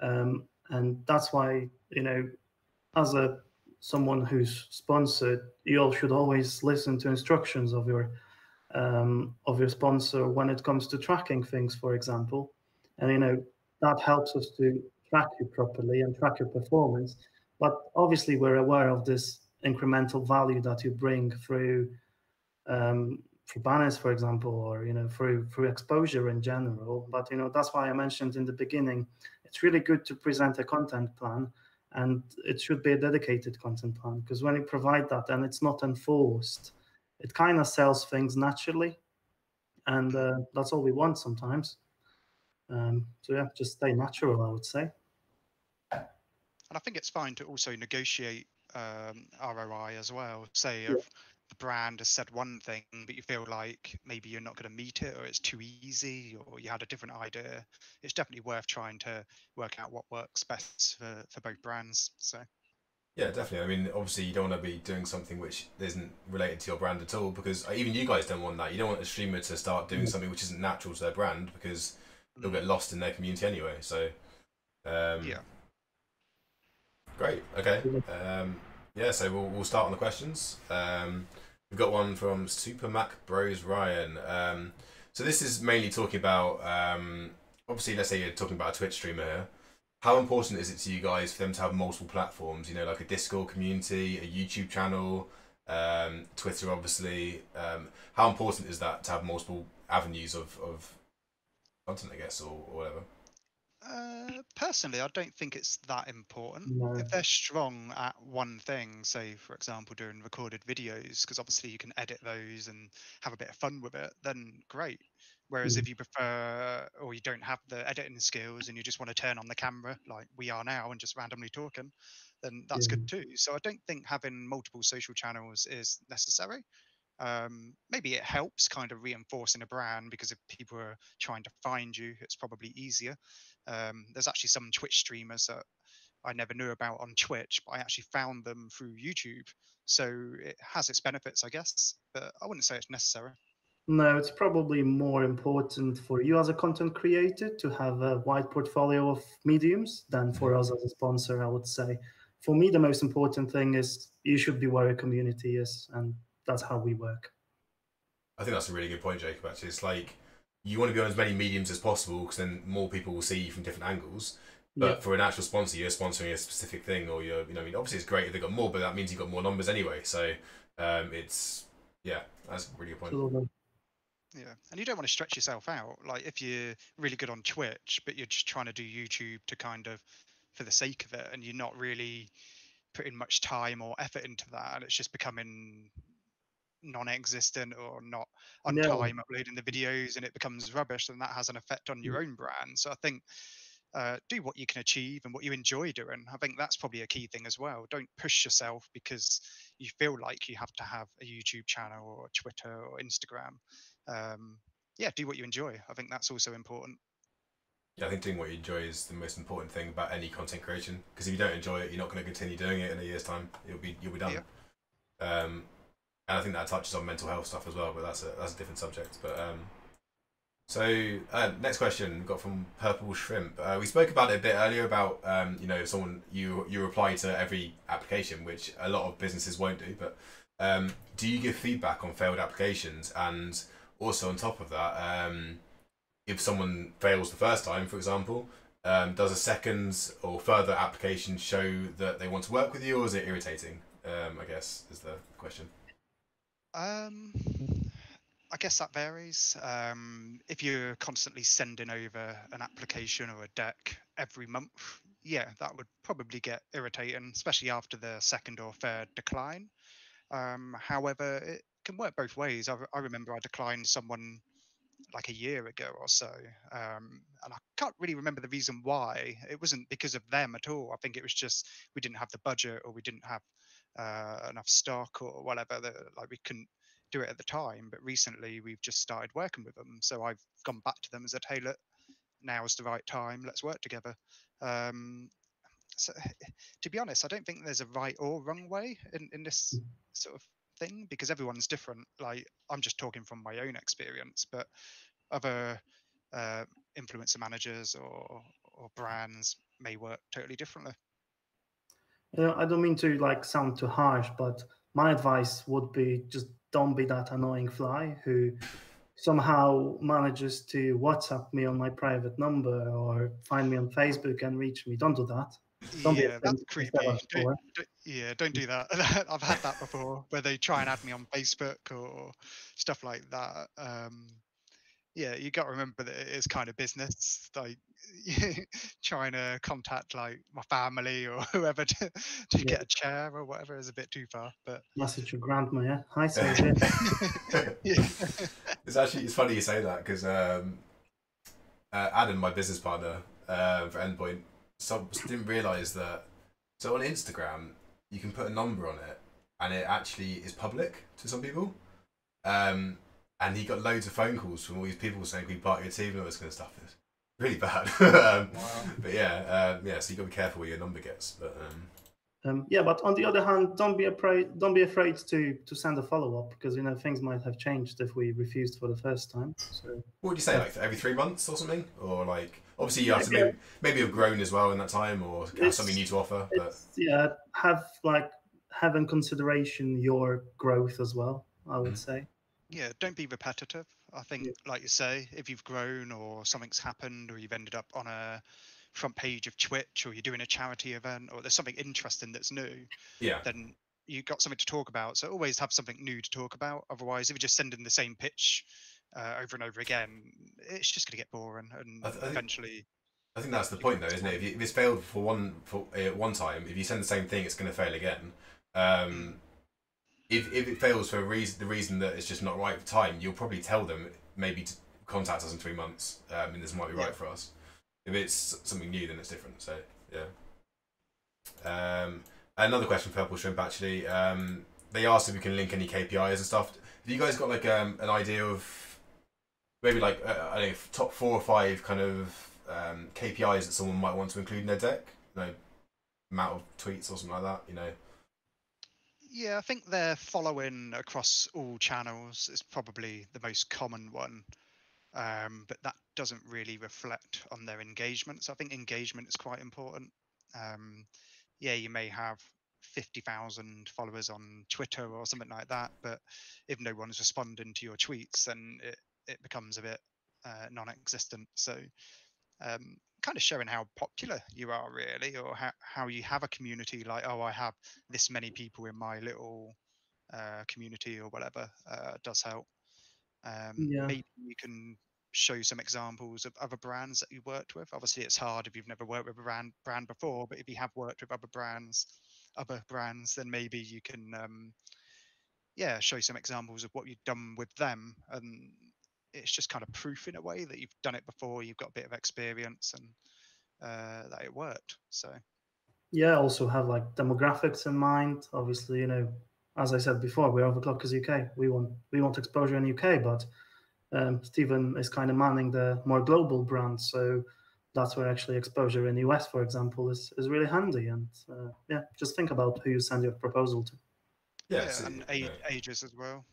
um, and that's why you know, as a someone who's sponsored, you all should always listen to instructions of your um, of your sponsor when it comes to tracking things, for example. And you know that helps us to track you properly and track your performance. But obviously, we're aware of this incremental value that you bring through um, through banners, for example, or you know through through exposure in general. But you know that's why I mentioned in the beginning, it's really good to present a content plan, and it should be a dedicated content plan because when you provide that and it's not enforced, it kind of sells things naturally, and uh, that's all we want sometimes. Um, so yeah, just stay natural, I would say. And I think it's fine to also negotiate um, ROI as well. Say if the brand has said one thing, but you feel like maybe you're not going to meet it, or it's too easy, or you had a different idea. It's definitely worth trying to work out what works best for, for both brands. So. Yeah, definitely. I mean, obviously, you don't want to be doing something which isn't related to your brand at all, because uh, even you guys don't want that. You don't want a streamer to start doing something which isn't natural to their brand, because they'll get lost in their community anyway. So, um, Yeah. Great. Okay. Um, yeah, so we'll, we'll start on the questions. Um, we've got one from Super Mac Bros Ryan. Um, so this is mainly talking about, um, obviously, let's say you're talking about a Twitch streamer here. How important is it to you guys for them to have multiple platforms? You know, like a Discord community, a YouTube channel, um, Twitter, obviously. Um, how important is that to have multiple avenues of, of content, I guess, or, or whatever? Uh, personally, I don't think it's that important. No. If they're strong at one thing, say for example doing recorded videos, because obviously you can edit those and have a bit of fun with it, then great. Whereas Mm. if you prefer or you don't have the editing skills and you just want to turn on the camera like we are now and just randomly talking, then that's good too. So I don't think having multiple social channels is necessary. Um, maybe it helps kind of reinforcing a brand because if people are trying to find you, it's probably easier. Um, there's actually some Twitch streamers that I never knew about on Twitch, but I actually found them through YouTube. So it has its benefits, I guess, but I wouldn't say it's necessary. No, it's probably more important for you as a content creator to have a wide portfolio of mediums than for us as a sponsor, I would say. For me, the most important thing is you should be where a community is, and that's how we work. I think that's a really good point, Jacob. Actually, it's like you want to be on as many mediums as possible because then more people will see you from different angles. But Yeah. for an actual sponsor, you're sponsoring a specific thing, or you're, you know, I mean, obviously it's great if they've got more, but that means you've got more numbers anyway. So um, it's, yeah, that's a really good point. Absolutely. Yeah, and you don't want to stretch yourself out. Like if you're really good on Twitch, but you're just trying to do YouTube to kind of for the sake of it, and you're not really putting much time or effort into that, and it's just becoming non-existent or not on Yeah. time uploading the videos, and it becomes rubbish, then that has an effect on your own brand. So I think uh, do what you can achieve and what you enjoy doing. I think that's probably a key thing as well. Don't push yourself because you feel like you have to have a YouTube channel or Twitter or Instagram um, yeah, do what you enjoy. I think that's also important. Yeah, I think doing what you enjoy is the most important thing about any content creation. Because if you don't enjoy it, you're not going to continue doing it in a year's time. You'll be you'll be done. Um, and I think that touches on mental health stuff as well, but that's a that's a different subject. But um, so uh, next question got from Purple Shrimp. Uh, we spoke about it a bit earlier about um, you know someone you you reply to every application, which a lot of businesses won't do. But um, do you give feedback on failed applications? And also on top of that, um, if someone fails the first time, for example, um, does a second or further application show that they want to work with you, or is it irritating? Um, I guess is the question. Um, I guess that varies. Um, if you're constantly sending over an application or a deck every month, yeah, that would probably get irritating, especially after the second or third decline. Um, however, it can work both ways. I, I remember I declined someone like a year ago or so, um, and I can't really remember the reason why. It wasn't because of them at all. I think it was just we didn't have the budget or we didn't have uh, enough stock or whatever. That, like we couldn't do it at the time. But recently we've just started working with them, so I've gone back to them and said, "Hey, look, now's the right time. Let's work together." Um, so, to be honest, I don't think there's a right or wrong way in, in this sort of thing because everyone's different. Like I'm just talking from my own experience, but other uh, influencer managers or or brands may work totally differently. You know, I don't mean to like sound too harsh, but my advice would be just don't be that annoying fly who somehow manages to WhatsApp me on my private number or find me on Facebook and reach me. Don't do that. Don't be yeah, that's creepy. Don't, don't- yeah, don't do that. I've had that before, where they try and add me on Facebook or stuff like that. Um, yeah, you got to remember that it is kind of business. Like trying to contact like my family or whoever to, to Yeah. get a chair or whatever is a bit too far. But Message your grandma, yeah. Hi, Sophie. yeah, it's actually it's funny you say that because um, uh, Adam, my business partner uh, for Endpoint, some, didn't realize that. So on Instagram, you can put a number on it, and it actually is public to some people. Um, and he got loads of phone calls from all these people saying, "Can we part of your team?" and all this kind of stuff. It's really bad. um, But yeah, um, yeah. So you got to be careful where your number gets. But um, Um, yeah, but on the other hand, don't be afraid. Don't be afraid to to send a follow up because you know things might have changed if we refused for the first time. So what would you say, like every three months or something, or like obviously you have to maybe maybe have grown as well in that time, or have something new to offer. But yeah, have like have in consideration your growth as well. I would Mm. say. Yeah, don't be repetitive. I think, like you say, if you've grown or something's happened or you've ended up on a front page of Twitch or you're doing a charity event or there's something interesting that's new, yeah, then you've got something to talk about. So always have something new to talk about. Otherwise, if you're just sending the same pitch uh, over and over again, it's just going to get boring. And I th- I think- eventually, I think that's the point, though, isn't it? If, you, if it's failed for one for uh, one time, if you send the same thing, it's going to fail again. Um, if if it fails for a reason, the reason that it's just not right for time, you'll probably tell them maybe to contact us in three months, um, and this might be right Yeah. for us. If it's something new, then it's different. So yeah. Um, another question for Purple Shrimp actually. Um, they asked if we can link any KPIs and stuff. Have you guys got like um, an idea of maybe like uh, I don't know, top four or five kind of um, KPIs that someone might want to include in their deck? You know, amount of tweets or something like that. You know. Yeah, I think their following across all channels is probably the most common one. Um, but that doesn't really reflect on their engagement. So I think engagement is quite important. Um, yeah, you may have 50,000 followers on Twitter or something like that, but if no one's responding to your tweets, then it, it becomes a bit uh, non existent. So, um, kind of showing how popular you are, really, or how, how you have a community like, oh, I have this many people in my little uh, community or whatever, uh, does help. Um, Yeah. Maybe you can show some examples of other brands that you worked with. Obviously, it's hard if you've never worked with a brand brand before, but if you have worked with other brands, other brands, then maybe you can, um, yeah, show some examples of what you've done with them, and it's just kind of proof in a way that you've done it before. You've got a bit of experience and uh, that it worked. So Yeah, also have like demographics in mind. Obviously, you know, as I said before, we're Overclockers UK. We want we want exposure in UK, but um, Stephen is kind of manning the more global brand, so that's where actually exposure in US, for example, is is really handy. And uh, yeah, just think about who you send your proposal to. Yeah. yeah, so- and yeah. age, ages as well.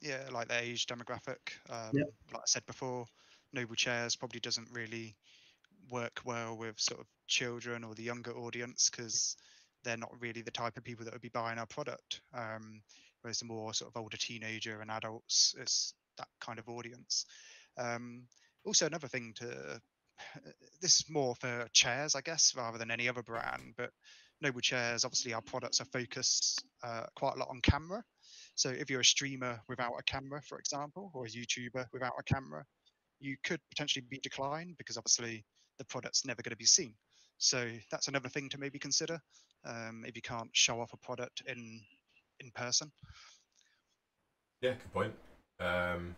Yeah, like the age demographic. Um, Yep. Like I said before, Noble Chairs probably doesn't really work well with sort of children or the younger audience because they're not really the type of people that would be buying our product. Um, whereas the more sort of older teenager and adults, it's that kind of audience. Um, also, another thing to this is more for chairs, I guess, rather than any other brand. But Noble Chairs, obviously, our products are focused uh, quite a lot on camera. So if you're a streamer without a camera, for example, or a YouTuber without a camera, you could potentially be declined because obviously the product's never going to be seen. So that's another thing to maybe consider um, if you can't show off a product in in person. Yeah, good point. Um,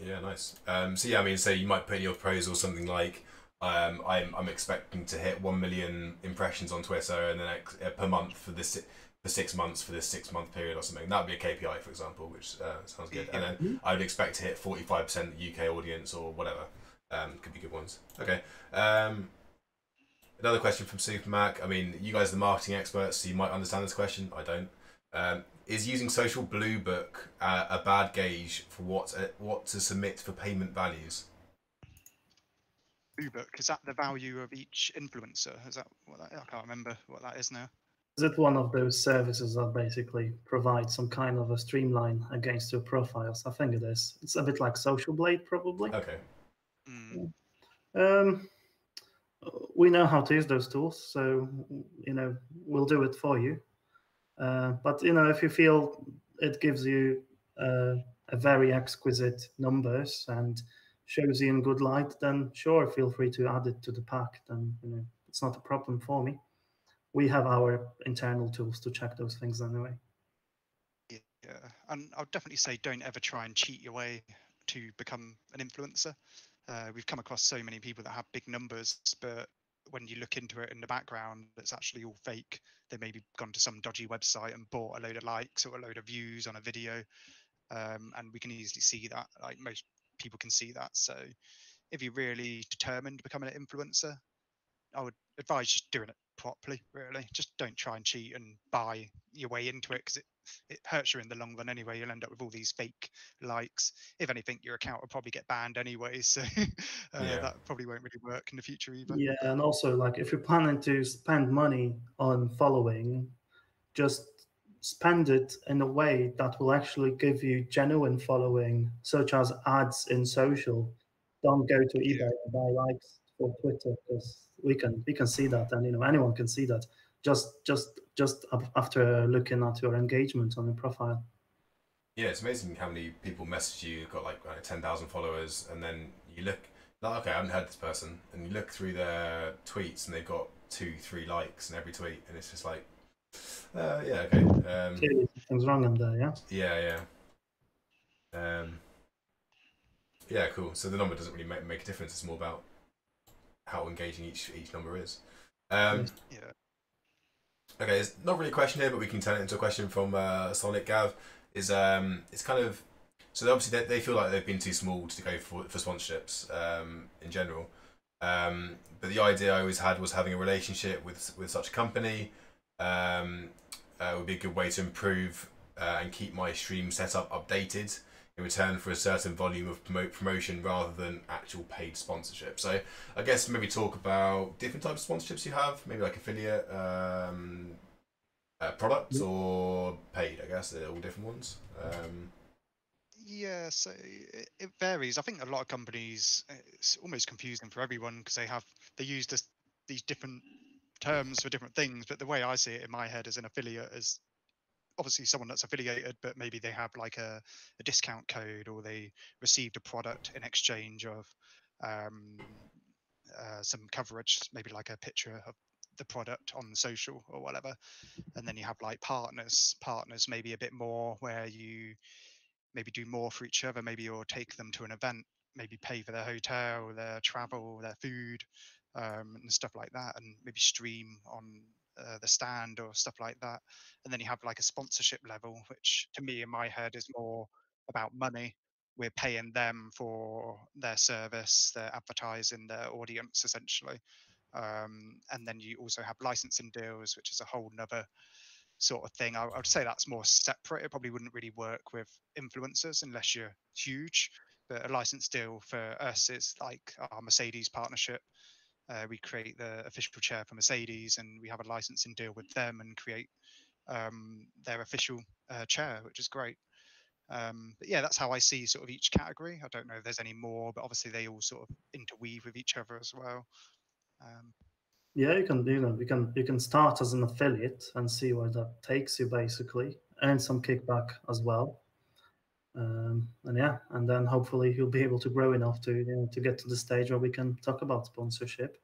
yeah, nice. Um, so yeah, I mean, so you might put in your proposal something like, um, I'm I'm expecting to hit one million impressions on Twitter and then ex- uh, per month for this for six months for this six month period or something. That would be a KPI, for example, which uh, sounds good. And then Mhm. I would expect to hit forty five percent UK audience or whatever. Um, could be good ones. Okay. Um, another question from Supermac. I mean, you guys are the marketing experts, so you might understand this question. I don't. Um, is using Social Bluebook uh, a bad gauge for what uh, what to submit for payment values? Ubook is that the value of each influencer? Is that what that, I can't remember what that is now. Is it one of those services that basically provide some kind of a streamline against your profiles? I think it is. It's a bit like Social Blade, probably. Okay. Mm. Um, we know how to use those tools, so you know we'll do it for you. Uh, but you know, if you feel it gives you uh, a very exquisite numbers and shows you in good light, then sure, feel free to add it to the pack. Then you know it's not a problem for me. We have our internal tools to check those things anyway. Yeah, and I'll definitely say don't ever try and cheat your way to become an influencer. Uh, we've come across so many people that have big numbers, but when you look into it in the background, it's actually all fake. They maybe gone to some dodgy website and bought a load of likes or a load of views on a video, um, and we can easily see that. Like most people can see that. So, if you're really determined to become an influencer, I would advise just doing it properly. Really, just don't try and cheat and buy your way into it because it it hurts you in the long run anyway. You'll end up with all these fake likes. If anything, your account will probably get banned anyway. So uh, yeah. that probably won't really work in the future either. Yeah, and also like if you're planning to spend money on following, just spend it in a way that will actually give you genuine following, such as ads in social. Don't go to eBay yeah. and buy likes for Twitter because we can we can see that, and you know anyone can see that just just just after looking at your engagement on your profile. Yeah, it's amazing how many people message you, got like, like ten thousand followers, and then you look like okay, I haven't heard this person, and you look through their tweets, and they've got two, three likes in every tweet, and it's just like, uh, yeah, okay. Um, something's wrong in there, yeah. Yeah, yeah. Um, yeah, cool. So the number doesn't really make, make a difference. It's more about how engaging each each number is. Um, yeah. Okay, it's not really a question here, but we can turn it into a question from uh, Sonic Gav. Is um, it's kind of so obviously they, they feel like they've been too small to go for for sponsorships um, in general. Um, but the idea I always had was having a relationship with with such a company um, uh, would be a good way to improve uh, and keep my stream setup updated in return for a certain volume of promote promotion rather than actual paid sponsorship. So I guess maybe talk about different types of sponsorships you have, maybe like affiliate um, uh, products or paid. I guess they're all different ones. Um, yeah, so it, it, varies. I think a lot of companies it's almost confusing for everyone because they have they use this, these different terms for different things. But the way I see it in my head as an affiliate is obviously someone that's affiliated, but maybe they have like a, a discount code or they received a product in exchange of um, uh, some coverage, maybe like a picture of the product on social or whatever. And then you have like partners, partners maybe a bit more where you maybe do more for each other. Maybe you'll take them to an event, maybe pay for their hotel, their travel, their food, um, and stuff like that, and maybe stream on uh, the stand or stuff like that. And then you have like a sponsorship level, which to me in my head is more about money. We're paying them for their service, their advertising, their audience essentially. Um, and then you also have licensing deals, which is a whole nother sort of thing. I, I would say that's more separate. It probably wouldn't really work with influencers unless you're huge. But a license deal for us is like our Mercedes partnership uh, we create the official chair for Mercedes, and we have a licensing deal with them and create um, their official uh, chair, which is great. Um, but yeah, that's how I see sort of each category. I don't know if there's any more, but obviously they all sort of interweave with each other as well. Um, yeah, you can you know you can you can start as an affiliate and see where that takes you basically, earn some kickback as well. Um, and yeah, and then hopefully he'll be able to grow enough to you know, to get to the stage where we can talk about sponsorship.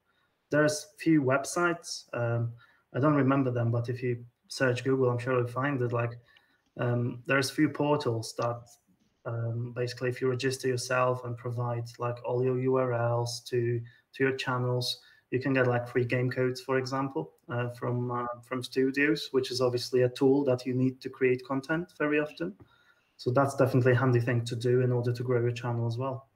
There's few websites. Um, I don't remember them, but if you search Google, I'm sure you'll find it. Like um, there's few portals that um, basically, if you register yourself and provide like all your URLs to to your channels, you can get like free game codes, for example, uh, from uh, from studios, which is obviously a tool that you need to create content very often. So that's definitely a handy thing to do in order to grow your channel as well.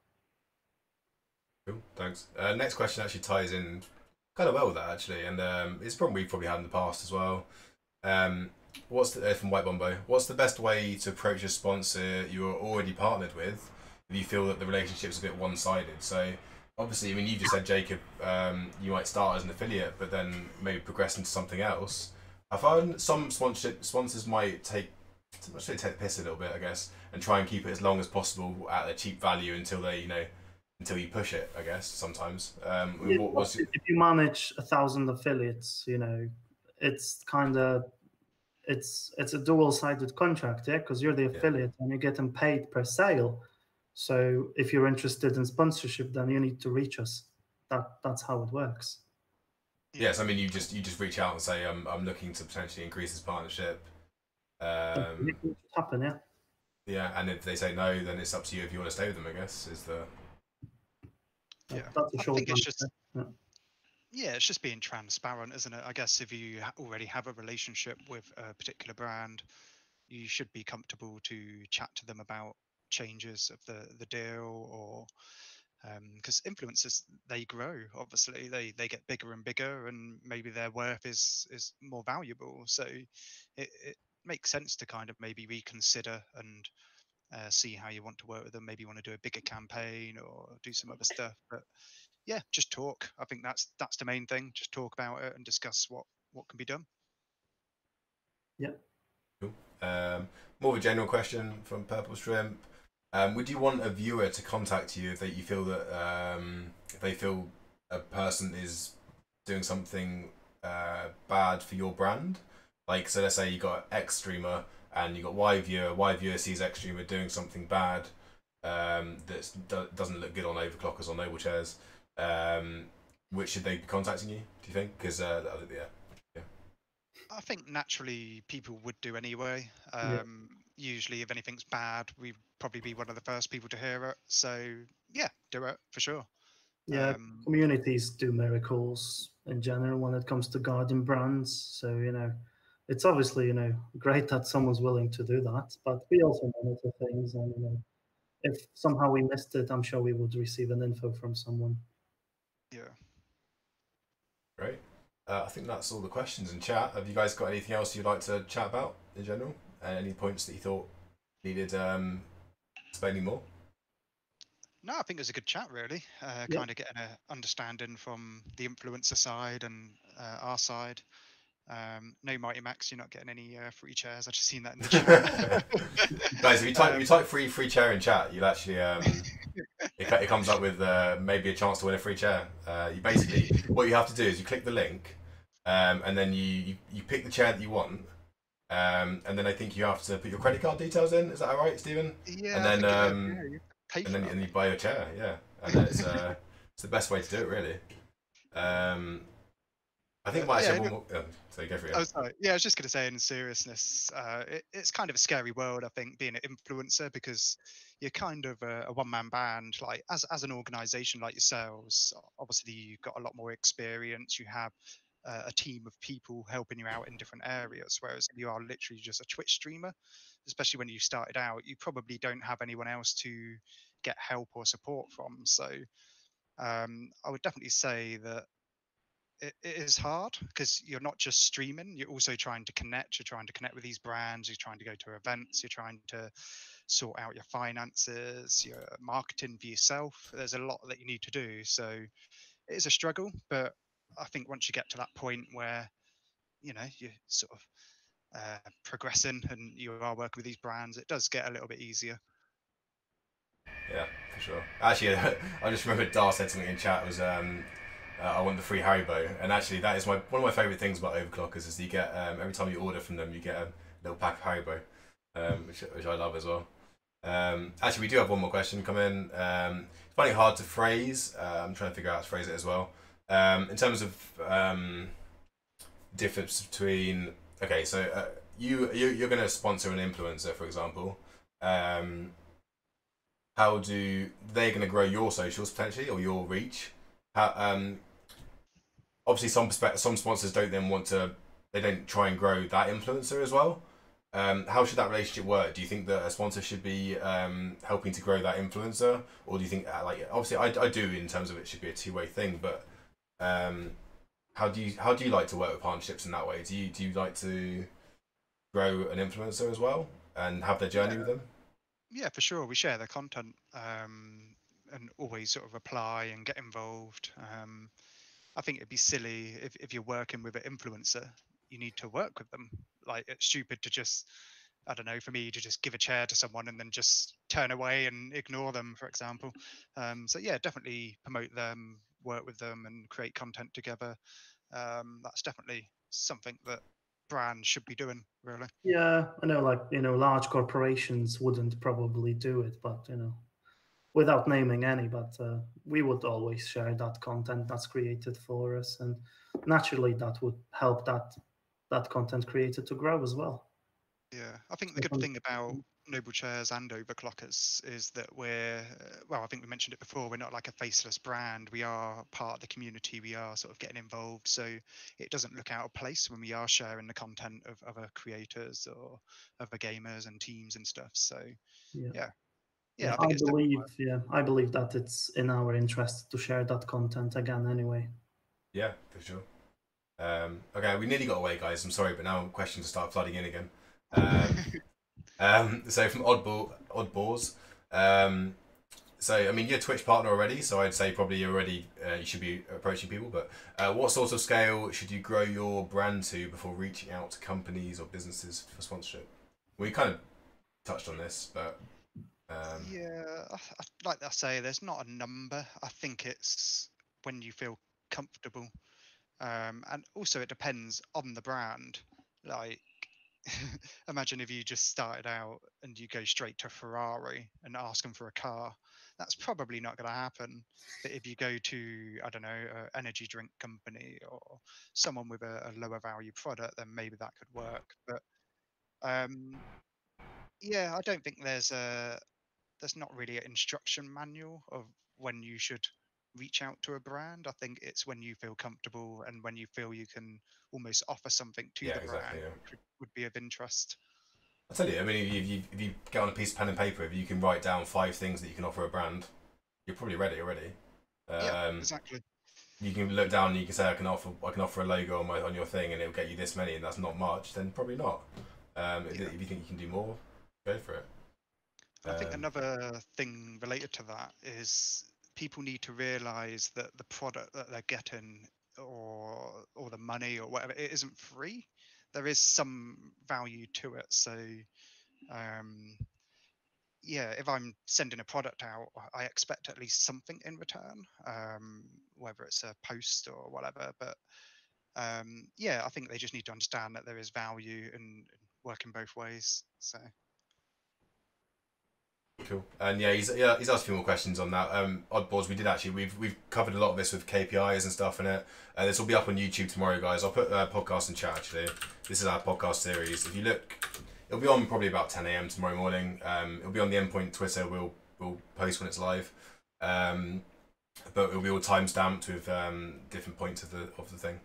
Cool, thanks. Uh, next question actually ties in kind of well with that actually, and um, it's probably we've probably had in the past as well. Um, what's the, uh, from White Bombo? What's the best way to approach a sponsor you're already partnered with if you feel that the relationship's a bit one-sided? So obviously, I mean, you just said Jacob, um, you might start as an affiliate, but then maybe progress into something else. I found some sponsorship sponsors might take much they take the piss a little bit, I guess, and try and keep it as long as possible at a cheap value until they, you know, until you push it. I guess sometimes. Um, Yeah, what, if you manage a thousand affiliates, you know, it's kind of it's it's a dual-sided contract, yeah, because you're the Yeah. affiliate and you're getting paid per sale. So if you're interested in sponsorship, then you need to reach us. That that's how it works. Yes, I mean you just you just reach out and say I'm I'm looking to potentially increase this partnership. Um, happen, yeah. yeah, and if they say no, then it's up to you if you want to stay with them. I guess is the Yeah, that's a I short think it's just Yeah. yeah, it's just being transparent, isn't it? I guess if you already have a relationship with a particular brand, you should be comfortable to chat to them about changes of the the deal or because influencers they grow obviously they they get bigger and bigger and maybe their worth is is more valuable so it, it makes sense to kind of maybe reconsider and uh, see how you want to work with them. Maybe you want to do a bigger campaign or do some other stuff but yeah just talk. I think that's that's the main thing. Just talk about it and discuss what what can be done. Um, more of a general question from Purple Shrimp. Um, would you want a viewer to contact you if they, you feel that um, if they feel a person is doing something uh, bad for your brand? Like, so let's say you got X streamer and you got Y viewer. Y viewer sees X streamer doing something bad um, that do- doesn't look good on overclockers or noble chairs. Um, which should they be contacting you? Do you think? Because uh, yeah, yeah. I think naturally people would do anyway. Yeah. Um, Usually, if anything's bad, we'd probably be one of the first people to hear it. So, yeah, do it for sure. Yeah, Um, communities do miracles in general when it comes to garden brands. So, you know, it's obviously, you know, great that someone's willing to do that, but we also monitor things and, you know, if somehow we missed it, I'm sure we would receive an info from someone. yeah. Great. Uh, I think that's all the questions in chat. Have you guys got anything else you'd like to chat about in general? And any points that you thought needed um, explaining more? No, I think it was a good chat, really. Uh, Yeah. Kind of getting an understanding from the influencer side and uh, our side. Um, no, Mighty Max, you're not getting any uh, free chairs. I just seen that in the chat. Guys, if you type, if you type free free chair in chat, you'll actually um, it, it comes up with uh, maybe a chance to win a free chair. Uh, you basically what you have to do is you click the link, um, and then you, you you pick the chair that you want, um, and then I think you have to put your credit card details in. Is that all right, Stephen? yeah, I then, um, yeah, and then and you buy your chair, yeah, and then it's uh, it's the best way to do it, really. Um, think I might Yeah, actually have no- one more. Oh, so go for it. Oh, sorry. Yeah, I was just going to say, in seriousness, uh, it, it's kind of a scary world, I think, being an influencer because you're kind of a, a one-man band. Like as as an organisation like yourselves, obviously you've got a lot more experience. You have uh, a team of people helping you out in different areas. Whereas you are literally just a Twitch streamer, especially when you started out, you probably don't have anyone else to get help or support from. So um, I would definitely say that it, is hard because you're not just streaming you're also trying to connect you're trying to connect with these brands you're trying to go to events you're trying to sort out your finances your marketing for yourself there's a lot that you need to do so it is a struggle but i think once you get to that point where you know you're sort of uh, progressing and you are working with these brands it does get a little bit easier Yeah, for sure. Actually, I just remember Dar said something in chat was um, uh, I want the free Haribo, and actually that is my one of my favourite things about Overclockers is you get um, every time you order from them you get a little pack of Haribo, um, which which I love as well. Um, actually, we do have one more question come in. Um, finding it hard to phrase. Uh, I'm trying to figure out how to phrase it as well. Um, in terms of um, difference between okay, so uh, you you you're going to sponsor an influencer, for example. Um, how do they're going to grow your socials potentially or your reach? How, um, obviously, some some sponsors don't then want to. They don't try and grow that influencer as well. Um, how should that relationship work? Do you think that a sponsor should be um, helping to grow that influencer, or do you think uh, like obviously I, I do in terms of it should be a two way thing, but um, how do you how do you like to work with partnerships in that way? Do you do you like to grow an influencer as well and have their journey with them? yeah for sure we share the content um, and always sort of apply and get involved um, i think it'd be silly if, if you're working with an influencer you need to work with them like it's stupid to just I don't know, for me to just give a chair to someone and then just turn away and ignore them, for example. Um, so yeah, definitely promote them, work with them, and create content together. Um, that's definitely something that brands should be doing, really. Yeah, I know, like you know, large corporations wouldn't probably do it, but you know, without naming any, but uh, we would always share that content that's created for us, and naturally, that would help that that content creator to grow as well. Yeah, I think the good thing about Noble Chairs and Overclockers is that we're, well, I think we mentioned it before, we're not like a faceless brand. We are part of the community. We are sort of getting involved. So it doesn't look out of place when we are sharing the content of other creators or other gamers and teams and stuff. So yeah. Yeah, yeah I, I believe, yeah, I believe that it's in our interest to share that content again anyway. Yeah, for sure. Um, okay, we nearly got away, guys. I'm sorry, but now questions start flooding in again. Um, um, so from Oddball, Oddballs. Um, so I mean, you're a Twitch partner already, so I'd say probably you're already uh, you should be approaching people. But uh, what sort of scale should you grow your brand to before reaching out to companies or businesses for sponsorship? We kind of touched on this, but um... yeah, like I say, there's not a number. I think it's when you feel comfortable. Um, and also it depends on the brand. Like imagine if you just started out and you go straight to ferrari and ask them for a car. That's probably not going to happen. But if you go to i don't know an energy drink company or someone with a, a lower value product then maybe that could work. But um, yeah i don't think there's a there's not really an instruction manual of when you should reach out to a brand. I think it's when you feel comfortable and when you feel you can almost offer something to yeah, the exactly, brand yeah. would be of interest. I tell you, I mean, if you, if you get on a piece of pen and paper, if you can write down five things that you can offer a brand, you're probably ready already. Um, yeah, exactly. You can look down and you can say, I can offer, I can offer a logo on my on your thing, and it'll get you this many, and that's not much. Then probably not. Um, yeah. if, you think you can do more, go for it. I um, think another thing related to that is people need to realize that the product that they're getting or or the money or whatever it isn't free. There is some value to it. So um yeah if i'm sending a product out i expect at least something in return um whether it's a post or whatever. But um yeah i think they just need to understand that there is value in working both ways. So Cool. And yeah, he's yeah, he's asked a few more questions on that. Um, oddballs, we did actually we've we've covered a lot of this with KPIs and stuff in it. Uh, this will be up on YouTube tomorrow, guys. I'll put a uh, podcast in chat actually. This is our podcast series. If you look, it'll be on probably about 10 a.m. tomorrow morning. Um, it'll be on the endpoint Twitter. We'll we'll post when it's live. Um, but it'll be all time stamped with um, different points of the of the thing.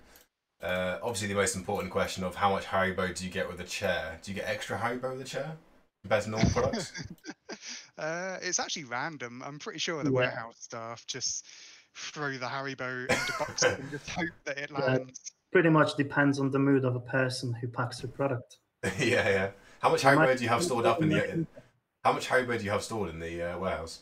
Uh, obviously, the most important question of how much Haribo do you get with a chair? Do you get extra Haribo with a chair compared to normal products? Uh, it's actually random. I'm pretty sure the yeah. warehouse staff just throw the Haribo into boxes and just hope that it lands. Yeah, pretty much depends on the mood of a person who packs the product. yeah, yeah. How much Haribo do you have stored up in the? How much Haribo do you have stored in the uh, warehouse?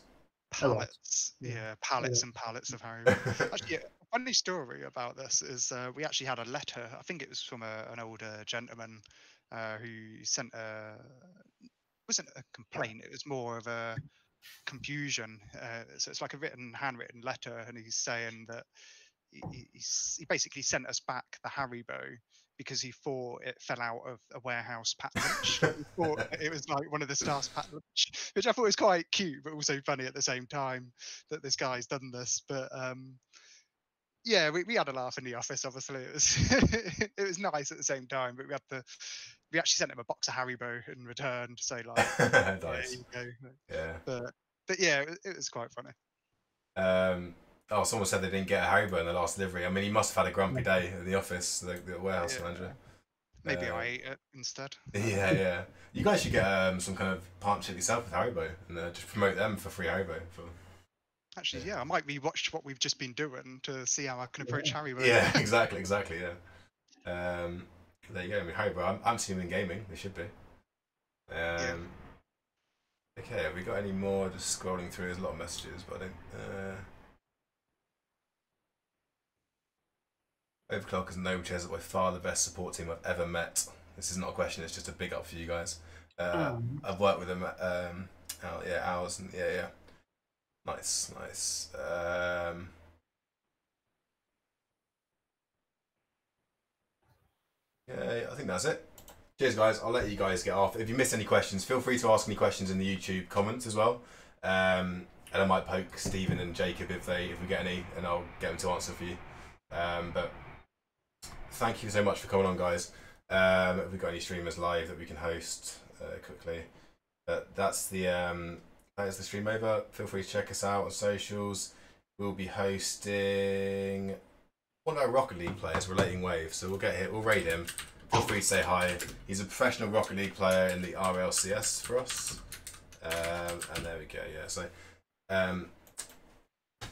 Pallets, yeah, pallets yeah. and pallets of Haribo. actually, a funny story about this is uh, we actually had a letter. I think it was from a, an older gentleman uh, who sent a wasn't a complaint. It was more of a confusion. Uh, so it's like a written, handwritten letter, and he's saying that he, he basically sent us back the Haribo because he thought it fell out of a warehouse packed lunch. he thought it was like one of the staff's packed lunch, which I thought was quite cute, but also funny at the same time that this guy's done this. But um, yeah, we, we had a laugh in the office. Obviously, it was it was nice at the same time, but we had to we actually sent him a box of Haribo in return to say like, nice. yeah, yeah. But but yeah, it, it was quite funny. Um, oh, someone said they didn't get a Haribo in the last delivery. I mean, he must have had a grumpy day in the office, the, the warehouse yeah. manager. Maybe uh, I ate it instead. Yeah, yeah. You guys should get um, some kind of partnership yourself with Haribo and uh, just promote them for free Haribo. For... Actually, yeah. yeah, I might rewatch what we've just been doing to see how I can approach yeah. Haribo. Yeah, exactly, exactly, yeah. Um, there you go. I mean, Haribo. I'm, I'm seeing them in gaming. They should be. Um, yeah. Okay, have we got any more? Just scrolling through. There's a lot of messages, but I don't. Uh... Overclockers and Noble Chairs are by far the best support team I've ever met. This is not a question, it's just a big up for you guys. Uh, Um, I've worked with them. Um, out, yeah, hours and yeah, yeah. Nice, nice. Um, yeah, I think that's it. Cheers, guys. I'll let you guys get off. If you miss any questions, feel free to ask any questions in the YouTube comments as well. Um, and I might poke Stephen and Jacob if they if we get any, and I'll get them to answer for you. Um, but thank you so much for coming on, guys. Um, have we got any streamers live that we can host uh, quickly? But that's the um, that is the stream over. Feel free to check us out on socials. We'll be hosting one of our Rocket League players, Relating Wave. So we'll get here. We'll raid him. Feel free to say hi. He's a professional Rocket League player in the RLCS for us. Um, and there we go. Yeah. So, um,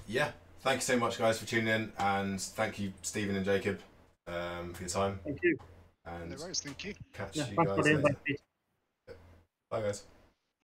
yeah. Thank you so much, guys, for tuning in, and thank you, Stephen and Jacob, um, for your time. thank you. And No worries, thank you. catch Yeah, you guys later. Bye, guys.